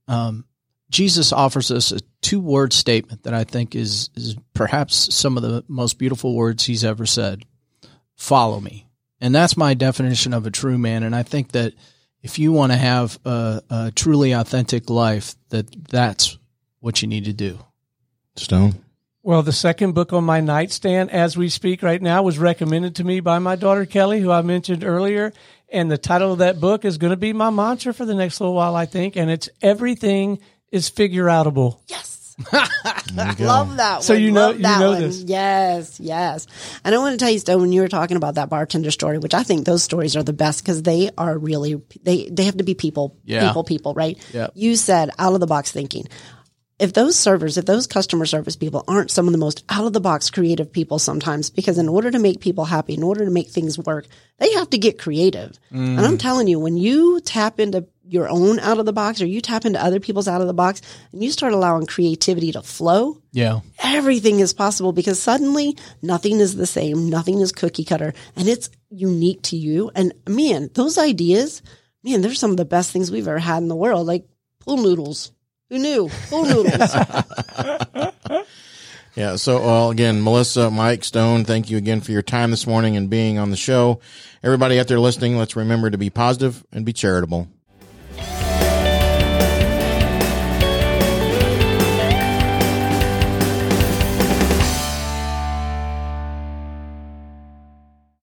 Speaker 4: um, Jesus offers us a two word statement that I think is is perhaps some of the most beautiful words he's ever said. Follow me. And that's my definition of a true man. And I think that if you want to have a, a truly authentic life, that that's what you need to do.
Speaker 2: Stone?
Speaker 5: Well, the second book on my nightstand as we speak right now was recommended to me by my daughter Kelly, who I mentioned earlier. And the title of that book is going to be my mantra for the next little while, I think. And it's Everything is Figure Outable.
Speaker 3: Yes.
Speaker 2: There you go.
Speaker 3: Love that
Speaker 5: So
Speaker 3: one.
Speaker 5: you know-
Speaker 3: Love
Speaker 5: you
Speaker 3: that
Speaker 5: know
Speaker 3: one.
Speaker 5: this.
Speaker 3: Yes, yes. And I want to tell you, Stone, when you were talking about that bartender story, which I think those stories are the best because they are really they they have to be people,
Speaker 4: Yeah.
Speaker 3: people, people, right?
Speaker 4: Yep.
Speaker 3: You said out of the box thinking. If those servers, if those customer service people aren't some of the most out of the box creative people sometimes, because in order to make people happy, in order to make things work, they have to get creative. And I'm mm. telling you, when you tap into your own out of the box or you tap into other people's out of the box and you start allowing creativity to flow,
Speaker 4: Yeah.
Speaker 3: everything is possible because suddenly nothing is the same, nothing is cookie cutter, and it's unique to you. And man, those ideas, man, they're some of the best things we've ever had in the world. Like pool noodles. Who knew? Pool noodles.
Speaker 2: Yeah. So, well, again, Melissa, Mike, Stone, thank you again for your time this morning and being on the show. Everybody out there listening, let's remember to be positive and be charitable.